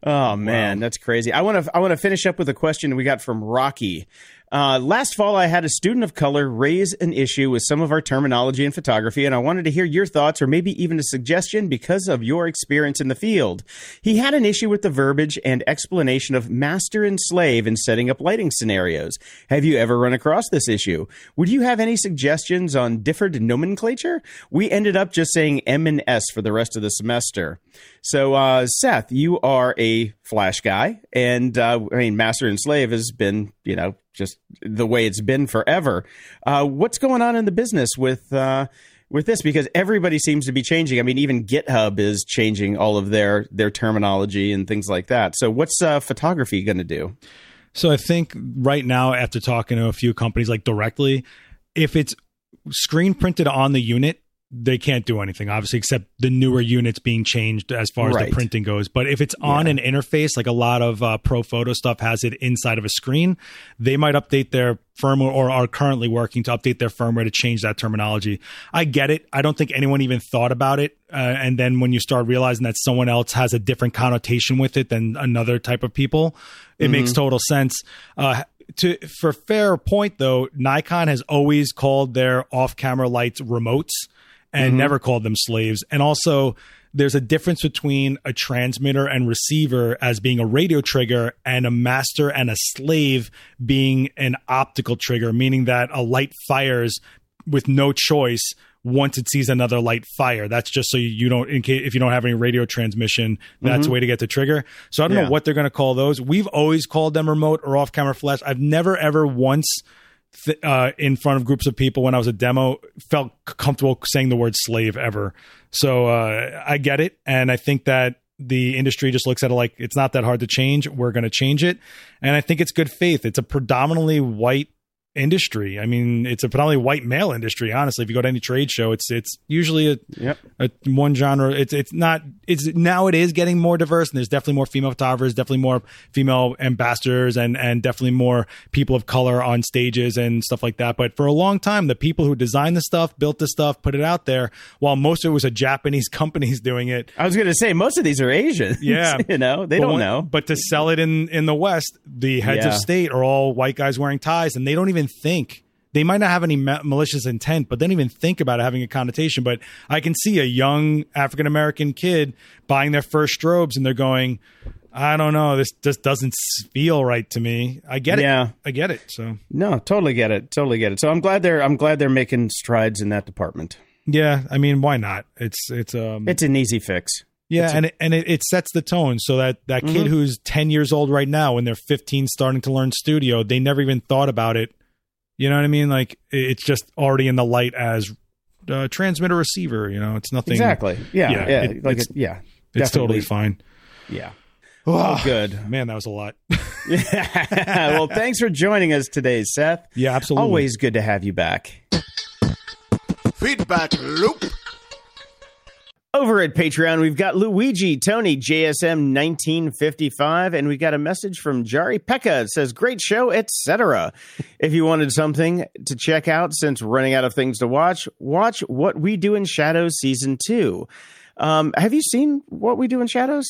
oh man, that's crazy. I want to I want to finish up with a question we got from Rocky. Uh, last fall, I had a student of color raise an issue with some of our terminology in photography, and I wanted to hear your thoughts or maybe even a suggestion because of your experience in the field. He had an issue with the verbiage and explanation of master and slave in setting up lighting scenarios. Have you ever run across this issue? Would you have any suggestions on differed nomenclature? We ended up just saying M and S for the rest of the semester. So, uh, Seth, you are a Flash guy, and uh, I mean, Master and Slave has been, you know, just the way it's been forever. Uh, what's going on in the business with uh, with this? Because everybody seems to be changing. I mean, even GitHub is changing all of their their terminology and things like that. So, what's uh, photography going to do? So I think right now, after talking to a few companies like directly, if it's screen printed on the unit, they can't do anything, obviously, except the newer units being changed as far as Right. the printing goes. But if it's on an interface, like a lot of uh, pro photo stuff has it inside of a screen, they might update their firmware or are currently working to update their firmware to change that terminology. I get it. I don't think anyone even thought about it. Uh, and then when you start realizing that someone else has a different connotation with it than another type of people, it makes total sense. Uh, to for fair point though, Nikon has always called their off-camera lights remotes and mm-hmm. never called them slaves. And also, there's a difference between a transmitter and receiver as being a radio trigger and a master and a slave being an optical trigger, meaning that a light fires with no choice once it sees another light fire. That's just so you don't, in case if you don't have any radio transmission, that's a mm-hmm. way to get the trigger. So I don't Yeah. know what they're going to call those. We've always called them remote or off camera flash. I've never ever once th- uh, in front of groups of people when I was a demo felt comfortable saying the word slave ever. So uh, I get it, and I think that the industry just looks at it like it's not that hard to change. We're going to change it, and I think it's good faith. It's a predominantly white industry. I mean, it's a predominantly white male industry. Honestly, if you go to any trade show, it's it's usually a, Yep. a one genre. It's it's not. It's now it is getting more diverse, and there's definitely more female photographers, definitely more female ambassadors, and and definitely more people of color on stages and stuff like that. But for a long time, the people who designed the stuff, built the stuff, put it out there, while most of it was a Japanese companies doing it. I was going to say most of these are Asian. Yeah. you know they But don't when- know. But to sell it in in the West, the heads of state are all white guys wearing ties, and they don't even think. They might not have any ma- malicious intent, but they don't even think about it having a connotation. But I can see a young African American kid buying their first strobes, and they're going, "I don't know, this just doesn't feel right to me." I get it. Yeah. I get it. So No, totally get it. Totally get it. So I'm glad they're I'm glad they're making strides in that department. yeah, I mean, why not? It's it's um It's an easy fix. Yeah, and it, and it, it sets the tone so that that kid who's 10 years old right now when they're 15 starting to learn studio, they never even thought about it. You know what I mean? Like it's just already in the light as uh, transmitter receiver, you know, it's nothing Exactly. Yeah. Yeah, Yeah. it- like it's- it, yeah. It's totally fine. Yeah. Oh, good. Man, that was a lot. yeah. well, thanks for joining us today, Seth. yeah, absolutely. Always good to have you back. Feedback loop. Over at Patreon, we've got Luigi, Tony, JSM 1955, and we got a message from Jari Pekka. It says, Great show, etc. if you wanted something to check out since running out of things to watch, watch What We Do in Shadows Season 2. Um, have you seen What We Do in Shadows?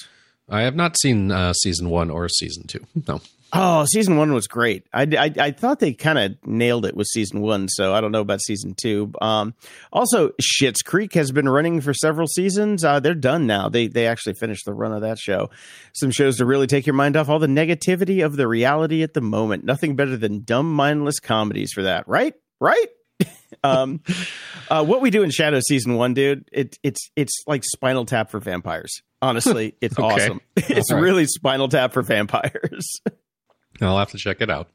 I have not seen uh, season one or season two. No. Oh, season one was great. I, I, I thought they kind of nailed it with season one, so I don't know about season two. Um, also, Schitt's Creek has been running for several seasons. Uh, they're done now. They they actually finished the run of that show. Some shows to really take your mind off all the negativity of the reality at the moment. Nothing better than dumb, mindless comedies for that, right? Right? um, uh, what we do in Shadow season one, dude. It, it's it's like Spinal Tap for vampires. Honestly, it's Okay. awesome. It's right. really Spinal Tap for vampires. I'll have to check it out.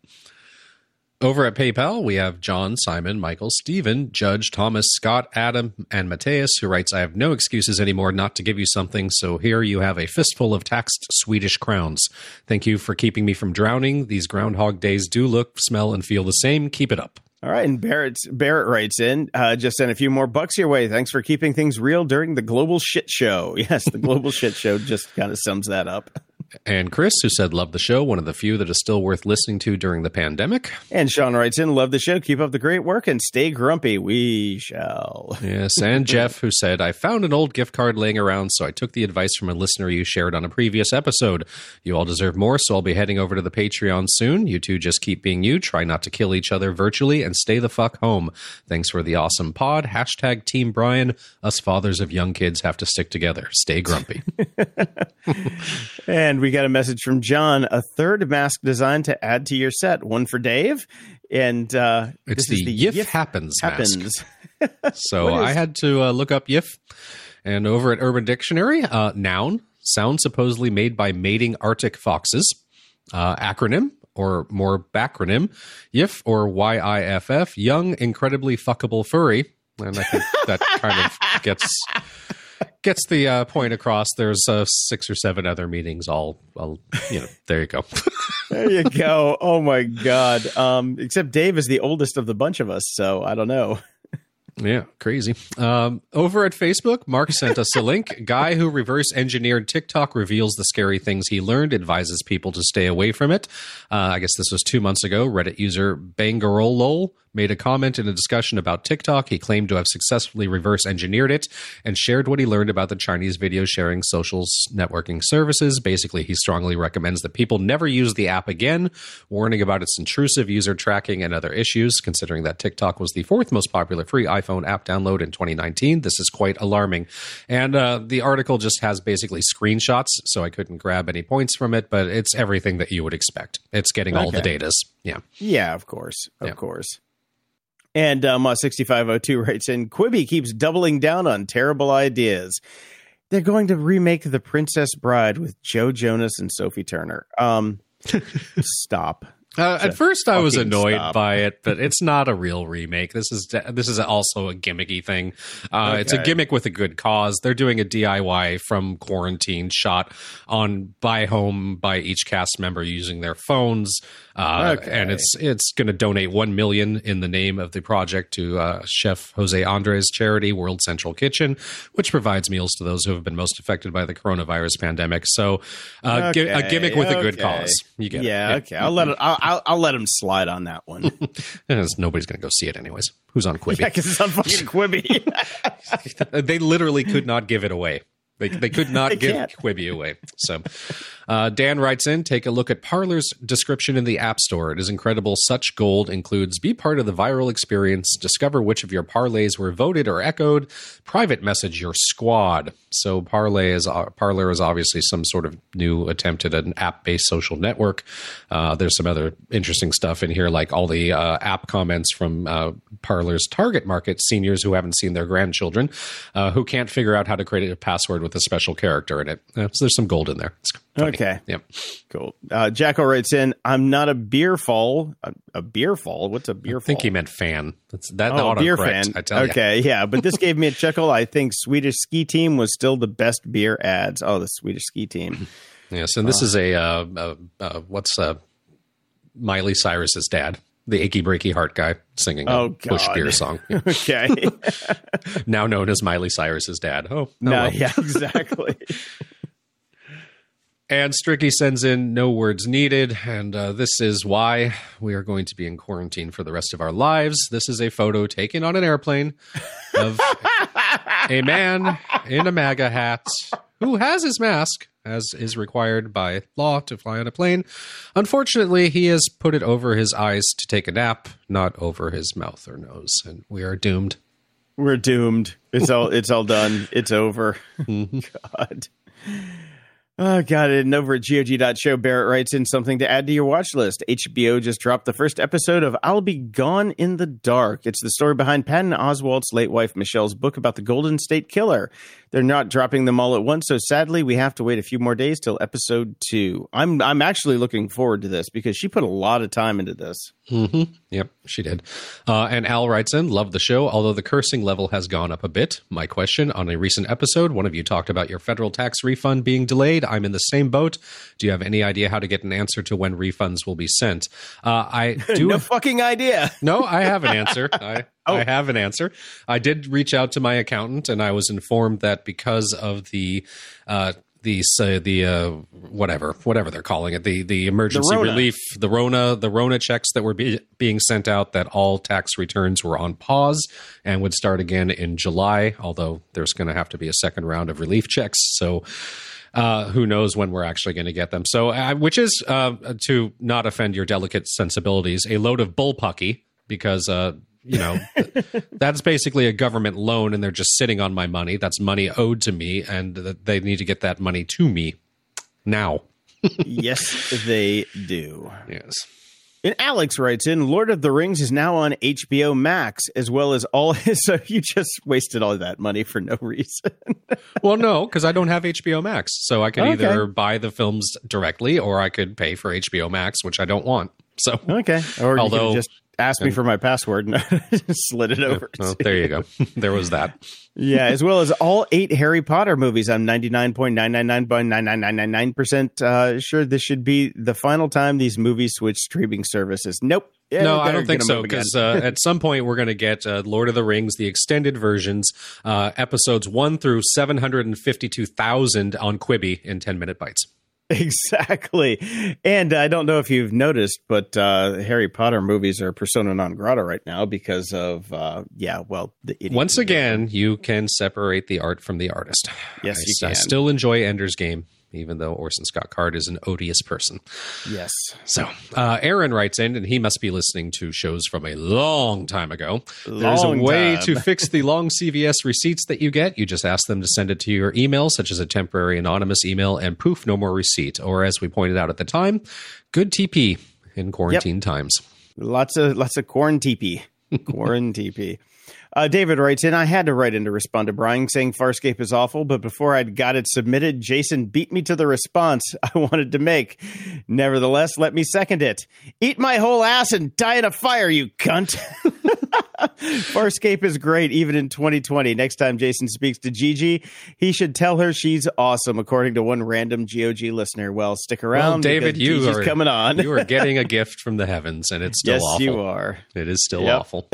Over at PayPal, we have John, Simon, Michael, Stephen, Judge, Thomas, Scott, Adam, and Mateus, who writes, I have no excuses anymore not to give you something, so here you have a fistful of taxed Swedish crowns. Thank you for keeping me from drowning. These Groundhog Days do look, smell, and feel the same. Keep it up. All right, and Barrett Barrett writes in, uh, just sent a few more bucks your way. Thanks for keeping things real during the global shit show. Yes, the global shit show just kind of sums that up. And Chris, who said, Love the show, one of the few that is still worth listening to during the pandemic. And Sean writes in, love the show. Keep up the great work and stay grumpy. We shall. Yes, and Jeff, who said, I found an old gift card laying around, so I took the advice from a listener you shared on a previous episode. You all deserve more, so I'll be heading over to the Patreon soon. You two just keep being you, try not to kill each other virtually, and stay the fuck home. Thanks for the awesome pod. Hashtag Team Brian. Us fathers of young kids have to stick together. Stay grumpy. And we got a message from John, a third mask design to add to your set. One for Dave. And uh, It's this the, is Yif Happens mask. happens. So I had to uh, look up Yif, and over at Urban Dictionary, uh, noun, sound supposedly made by mating Arctic foxes. Uh, acronym, or more backronym, Yif or YIFF, young, incredibly fuckable furry. And I think that kind of gets gets the uh, point across. There's uh, six or seven other meetings. All, all you know. There you go. There you go. Oh my God. Um, except Dave is the oldest of the bunch of us, so I don't know. Yeah, crazy. Um, over at Facebook, Mark sent us a link. Guy who reverse engineered TikTok reveals the scary things he learned, advises people to stay away from it. Uh, I guess this was two months ago. Reddit user Bangorlol made a comment in a discussion about TikTok. He claimed to have successfully reverse engineered it and shared what he learned about the Chinese video sharing social networking services. Basically, he strongly recommends that people never use the app again, warning about its intrusive user tracking and other issues. Considering that TikTok was the fourth most popular free iPhone app download in 2019, this is quite alarming. And uh, the article just has basically screenshots, so I couldn't grab any points from it, but it's everything that you would expect. It's getting all the datas. Yeah. Yeah, of course. Of Yeah. course. And um, uh, 6502 writes in Quibi keeps doubling down on terrible ideas. They're going to remake The Princess Bride with Joe Jonas and Sophie Turner. Um, stop. Uh, at first, I was annoyed stop. by it, but it's not a real remake. This is this is also a gimmicky thing. Uh, It's a gimmick with a good cause. They're doing a DIY from quarantine shot on by home by each cast member using their phones, uh, Okay. and it's it's going to donate one million in the name of the project to uh, Chef Jose Andres charity World Central Kitchen, which provides meals to those who have been most affected by the coronavirus pandemic. So, uh, gi- a gimmick with a good cause. You get it. Yeah, okay. I'll let it. I'll, I'll, I'll let him slide on that one. Nobody's going to go see it anyways. Who's on Quibi? yeah, because it's on fucking Quibi. they literally could not give it away. They, they could not give can't. Quibi away. So, uh, Dan writes in Take a look at Parler's description in the App Store. It is incredible. Such gold includes be part of the viral experience, discover which of your parleys were voted or echoed, private message your squad. So, Parlay is, uh, Parler is obviously some sort of new attempt at an app based social network. Uh, there's some other interesting stuff in here, like all the uh, app comments from uh, Parler's target market, seniors who haven't seen their grandchildren, uh, who can't figure out how to create a password with a special character in it. Uh, so there's some gold in there. Okay. Yep. cool. Uh, Jacko writes in I'm not a beer fall. A, a beer fall? What's a beer I think fall? he meant fan. That's that Oh, autocorrect, beer fan. I tell you. okay, yeah, but this gave me a chuckle. I think Swedish Ski Team was still the best beer ads. Oh, the Swedish Ski Team. Yes, and this is a uh, uh, uh, what's uh, Miley Cyrus's dad. the achy breaky heart guy singing Oh, a Busch beer song, Okay. now known as Miley Cyrus's dad. Oh, oh no, well. yeah, exactly. And Stricky sends in no words needed, and uh, this is why we are going to be in quarantine for the rest of our lives. This is a photo taken on an airplane of a man in a MAGA hat who has his mask, as is required by law to fly on a plane. Unfortunately, he has put it over his eyes to take a nap, not over his mouth or nose, and we are doomed. We're doomed. It's all it's all done. It's over. Mm-hmm. God. Oh God! And over at GOG.show, Barrett writes in something to add to your watch list. HBO just dropped the first episode of "I'll Be Gone in the Dark." It's the story behind Patton Oswalt's late wife Michelle's book about the Golden State Killer. They're not dropping them all at once, so sadly, we have to wait a few more days till episode two. I'm I'm actually looking forward to this because she put a lot of time into this. Mm-hmm. Yep, she did. Uh, and Al writes in, love the show, although the cursing level has gone up a bit. My question on a recent episode, one of you talked about your federal tax refund being delayed. I'm in the same boat. Do you have any idea how to get an answer to when refunds will be sent? Uh, I do. no fucking idea. No, I have an answer. I, I have an answer. I did reach out to my accountant, and I was informed that because of the uh, the uh, the uh, whatever whatever they're calling it the the emergency Rona. relief the Rona the Rona checks that were be, being sent out that all tax returns were on pause and would start again in July. Although there's going to have to be a second round of relief checks, so uh, who knows when we're actually going to get them. So, uh, which is uh, to not offend your delicate sensibilities, a load of bullpucky because. Uh, you know, that's basically a government loan, and they're just sitting on my money. That's money owed to me, and th- they need to get that money to me now. yes, they do. Yes. And Alex writes in, Lord of the Rings is now on HBO Max, as well as all his. So you just wasted all that money for no reason. Well, no, because I don't have HBO Max, so I could Okay. either buy the films directly or I could pay for HBO Max, which I don't want. So, okay. Or Although- you could just ask me for my password and slid it over. oh, to there you go. there was that. yeah, as well as all eight Harry Potter movies. I'm 99.999.99999% uh, sure this should be the final time these movies switch streaming services. Nope. Yeah, no, I don't think so because uh, at some point we're going to get uh, Lord of the Rings, the extended versions, uh, episodes one through seven hundred and fifty-two thousand on Quibi in ten-minute bites. Exactly. And I don't know if you've noticed, but uh, Harry Potter movies are persona non grata right now because of, uh, yeah, well, the idiot. Once again, you can separate the art from the artist. Yes, I, you I still enjoy Ender's Game, even though Orson Scott Card is an odious person. Yes. So, uh, Aaron writes in, and he must be listening to shows from a long time ago. There's a way time. to fix the long CVS receipts that you get. You just ask them to send it to your email, such as a temporary anonymous email, and poof, no more receipt. Or, as we pointed out at the time, good TP in quarantine times. Lots of lots of corn teepee. Corn teepee. Uh, David writes in, I had to write in to respond to Brian saying Farscape is awful, but before I'd got it submitted, Jason beat me to the response I wanted to make. Nevertheless, let me second it. Eat my whole ass and die in a fire, you cunt. Farscape is great, even in 2020. Next time Jason speaks to Gigi, he should tell her she's awesome, according to one random GOG listener. Well, stick Well, around. David, you Gigi's are coming on. you are getting a gift from the heavens, and it's still yes, awful. you are. It is still Yep. awful.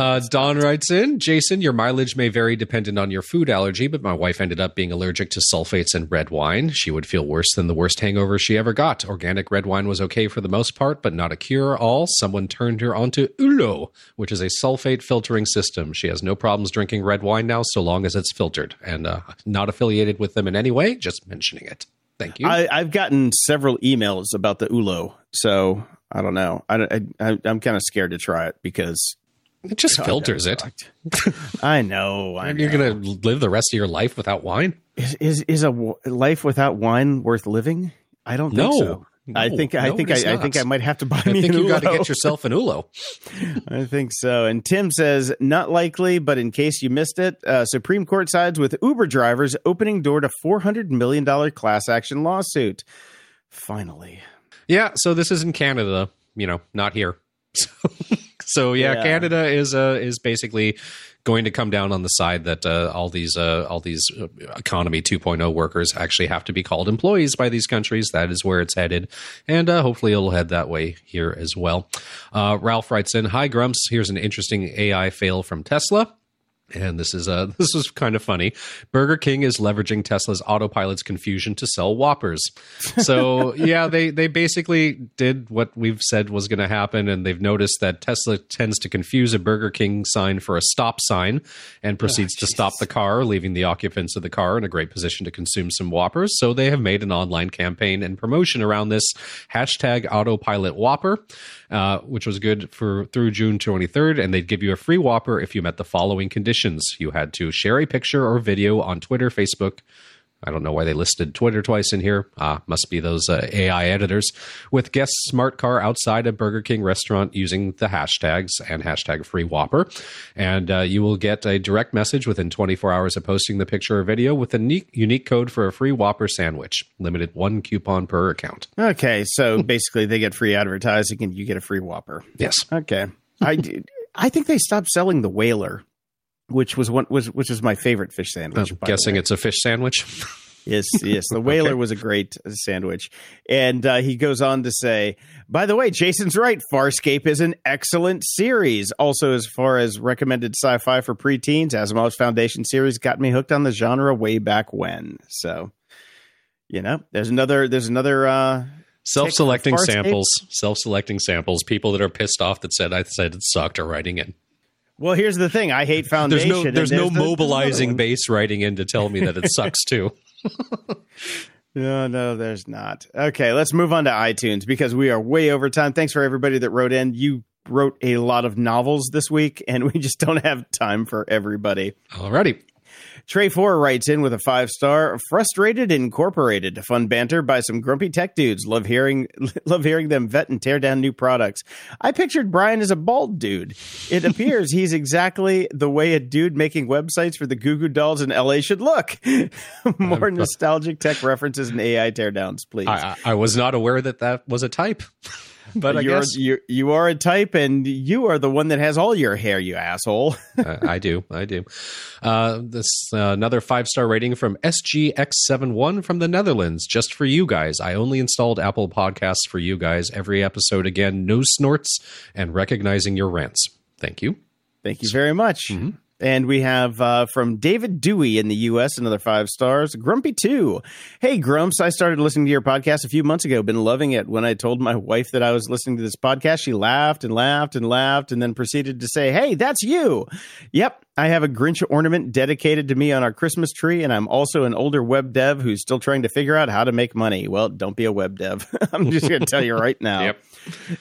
Uh, Don writes in, Jason, your mileage may vary dependent on your food allergy, but my wife ended up being allergic to sulfates and red wine. She would feel worse than the worst hangover she ever got. Organic red wine was okay for the most part, but not a cure all. Someone turned her onto Üllo, which is a sulfate filtering system. She has no problems drinking red wine now, so long as it's filtered, and uh, not affiliated with them in any way, just mentioning it. Thank you. I, I've gotten several emails about the Üllo, so I don't know. I, I, I'm kind of scared to try it because it just filters it. I know. I And you're going to live the rest of your life without wine? is, is is a w- life without wine worth living? I don't think No. so. I No. think I think I, I think I might have to buy I me think an you got to get yourself an Üllo. I think so. And Tim says, not likely, but in case you missed it, uh, Supreme Court sides with Uber drivers opening door to $400 million class action lawsuit. Finally. Yeah, so this is in Canada, you know, not here. So, so yeah, Yeah. Canada is uh, is basically going to come down on the side that uh, all these uh, all these uh, economy 2.0 workers actually have to be called employees by these countries. That is where it's headed, and uh, hopefully it'll head that way here as well. Uh, Ralph writes in, "Hi Grumps, here's an interesting AI fail from Tesla." And this is uh this is kind of funny. Burger King is leveraging Tesla's autopilot's confusion to sell Whoppers. So yeah, they they basically did what we've said was going to happen, and they've noticed that Tesla tends to confuse a Burger King sign for a stop sign, and proceeds oh, to stop the car, leaving the occupants of the car in a great position to consume some Whoppers. So they have made an online campaign and promotion around this hashtag Autopilot Whopper, uh, which was good for through June 23rd, and they'd give you a free Whopper if you met the following conditions conditions. You had to share a picture or video on Twitter, Facebook, I don't know why they listed Twitter twice in here. Ah, must be those uh, AI editors. With guest smart car outside a Burger King restaurant using the hashtags and hashtag free Whopper. And uh, you will get a direct message within 24 hours of posting the picture or video with a unique, unique code for a free Whopper sandwich. Limited one coupon per account. Okay, so basically they get free advertising and you get a free Whopper. Yes. Okay. I, I think they stopped selling the Whaler which was one was which was my favorite fish sandwich. I'm guessing it's a fish sandwich. yes, yes. The whaler okay. was a great sandwich, and uh, he goes on to say, "By the way, Jason's right. Farscape is an excellent series. Also, as far as recommended sci-fi for preteens, Asimov's Foundation series got me hooked on the genre way back when. So, you know, there's another there's another." Uh, Self-selecting samples, self-selecting samples. People that are pissed off that said I said it sucked are writing in. Well, here's the thing. I hate foundation. There's no, there's no the, mobilizing base writing in to tell me that it sucks too. no, no, there's not. Okay, let's move on to iTunes because we are way over time. Thanks for everybody that wrote in. You wrote a lot of novels this week, and we just don't have time for everybody. Alrighty. Trey Four writes in with a five star. Frustrated Incorporated, fun banter by some grumpy tech dudes. Love hearing, love hearing them vet and tear down new products. I pictured Brian as a bald dude. It appears he's exactly the way a dude making websites for the Goo Goo Dolls in LA should look. More nostalgic tech references and AI teardowns, please. I, I was not aware that that was a type. but I you're, guess you you are a type, and you are the one that has all your hair, you asshole. uh, I do, I do. Uh, this uh, another five star rating from SGX71 from the Netherlands, just for you guys. I only installed Apple Podcasts for you guys. Every episode again, no snorts, and recognizing your rants. Thank you. Thank you very much. Mm-hmm. And we have uh, from David Dewey in the U.S., another five stars. Grumpy 2. Hey, Grumps, I started listening to your podcast a few months ago. Been loving it. When I told my wife that I was listening to this podcast, she laughed and laughed and laughed and then proceeded to say, Hey, that's you. Yep, I have a Grinch ornament dedicated to me on our Christmas tree, and I'm also an older web dev who's still trying to figure out how to make money. Well, don't be a web dev. I'm just going to tell you right now. yep.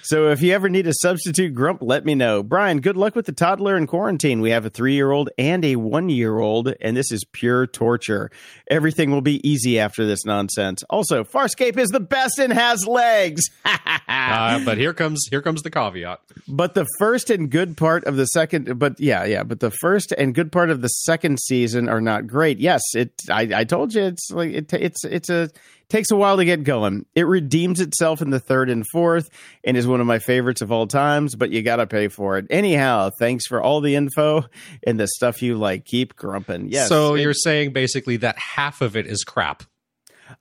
So if you ever need a substitute grump, let me know. Brian, good luck with the toddler in quarantine. We have a three year old and a one year old, and this is pure torture. Everything will be easy after this nonsense. Also, Farscape is the best and has legs. uh, but here comes here comes the caveat. But the first and good part of the second, but yeah, yeah, but the first and good part of the second season are not great. Yes, it. I, I told you it's like it, it's it's a takes a while to get going. It redeems itself in the third and fourth and is one of my favorites of all times, but you got to pay for it. Anyhow, thanks for all the info and the stuff you like. Keep grumping. Yes. So it, you're saying basically that half of it is crap.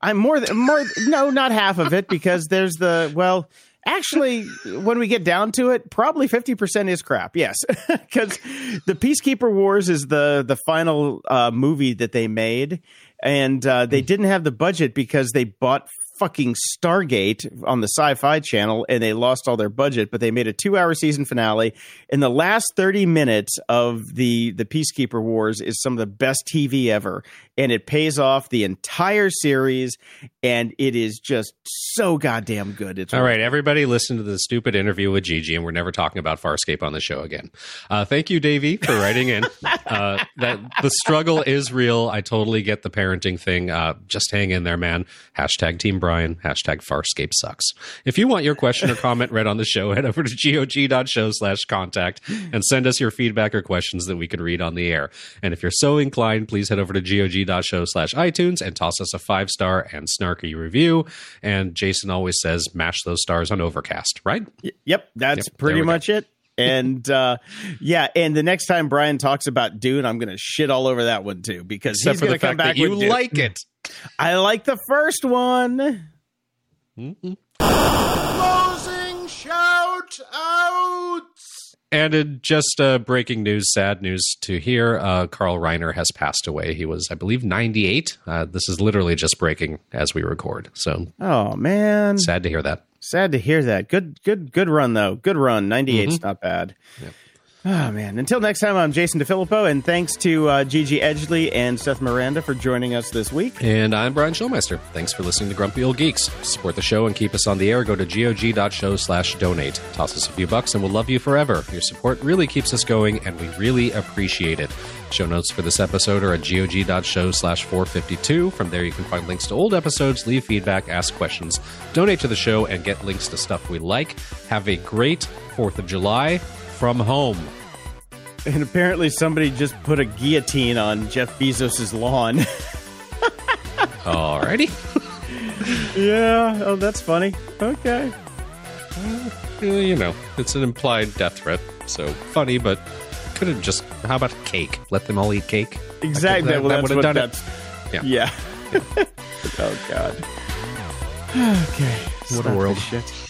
I'm more than more. No, not half of it because there's the well. Actually, when we get down to it, probably fifty percent is crap. Yes, because the Peacekeeper Wars is the the final uh, movie that they made, and uh, they didn't have the budget because they bought fucking Stargate on the Sci-Fi Channel, and they lost all their budget. But they made a two-hour season finale. In the last thirty minutes of the the Peacekeeper Wars is some of the best TV ever, and it pays off the entire series, and it is just so goddamn good. It's all right. Everybody, listen to the stupid interview with Gigi, and we're never talking about Farscape on the show again. Uh, thank you, Davey, for writing in. uh, that the struggle is real. I totally get the parenting thing. Uh, just hang in there, man. Hashtag Team. Brian, hashtag Farscape sucks. If you want your question or comment read on the show, head over to gog.show slash contact and send us your feedback or questions that we can read on the air. And if you're so inclined, please head over to gog.show slash iTunes and toss us a five star and snarky review. And Jason always says, mash those stars on Overcast, right? Yep, that's yep, pretty much go. it. And uh, yeah, and the next time Brian talks about Dune, I'm going to shit all over that one too because Except he's going to come back you Dune. like it. I like the first one. Closing shout outs. And in just uh, breaking news, sad news to hear, uh, Carl Reiner has passed away. He was, I believe, 98. Uh, this is literally just breaking as we record. So Oh man, sad to hear that. Sad to hear that. Good, good, good run though. Good run. 98's Mm-hmm. not bad. Oh man! Until next time, I'm Jason DeFilippo, and thanks to uh, Gigi Edgley and Seth Miranda for joining us this week. And I'm Brian Schulmeister. Thanks for listening to Grumpy Old Geeks. Support the show and keep us on the air, go to gog.show slash donate. Toss us a few bucks and we'll love you forever. Your support really keeps us going and we really appreciate it. Show notes for this episode are at gog.show slash 452. From there you can find links to old episodes, leave feedback, ask questions, donate to the show, and get links to stuff we like. Have a great 4th of July from home. And apparently, somebody just put a guillotine on Jeff Bezos' lawn. Alrighty. yeah. Oh, that's funny. Okay. You know, it's an implied death threat. So funny, but could have just. How about cake? Let them all eat cake. Exactly. That, well, that would have done it. Yeah. Yeah. yeah. oh God. okay. What Stop a world. Shit.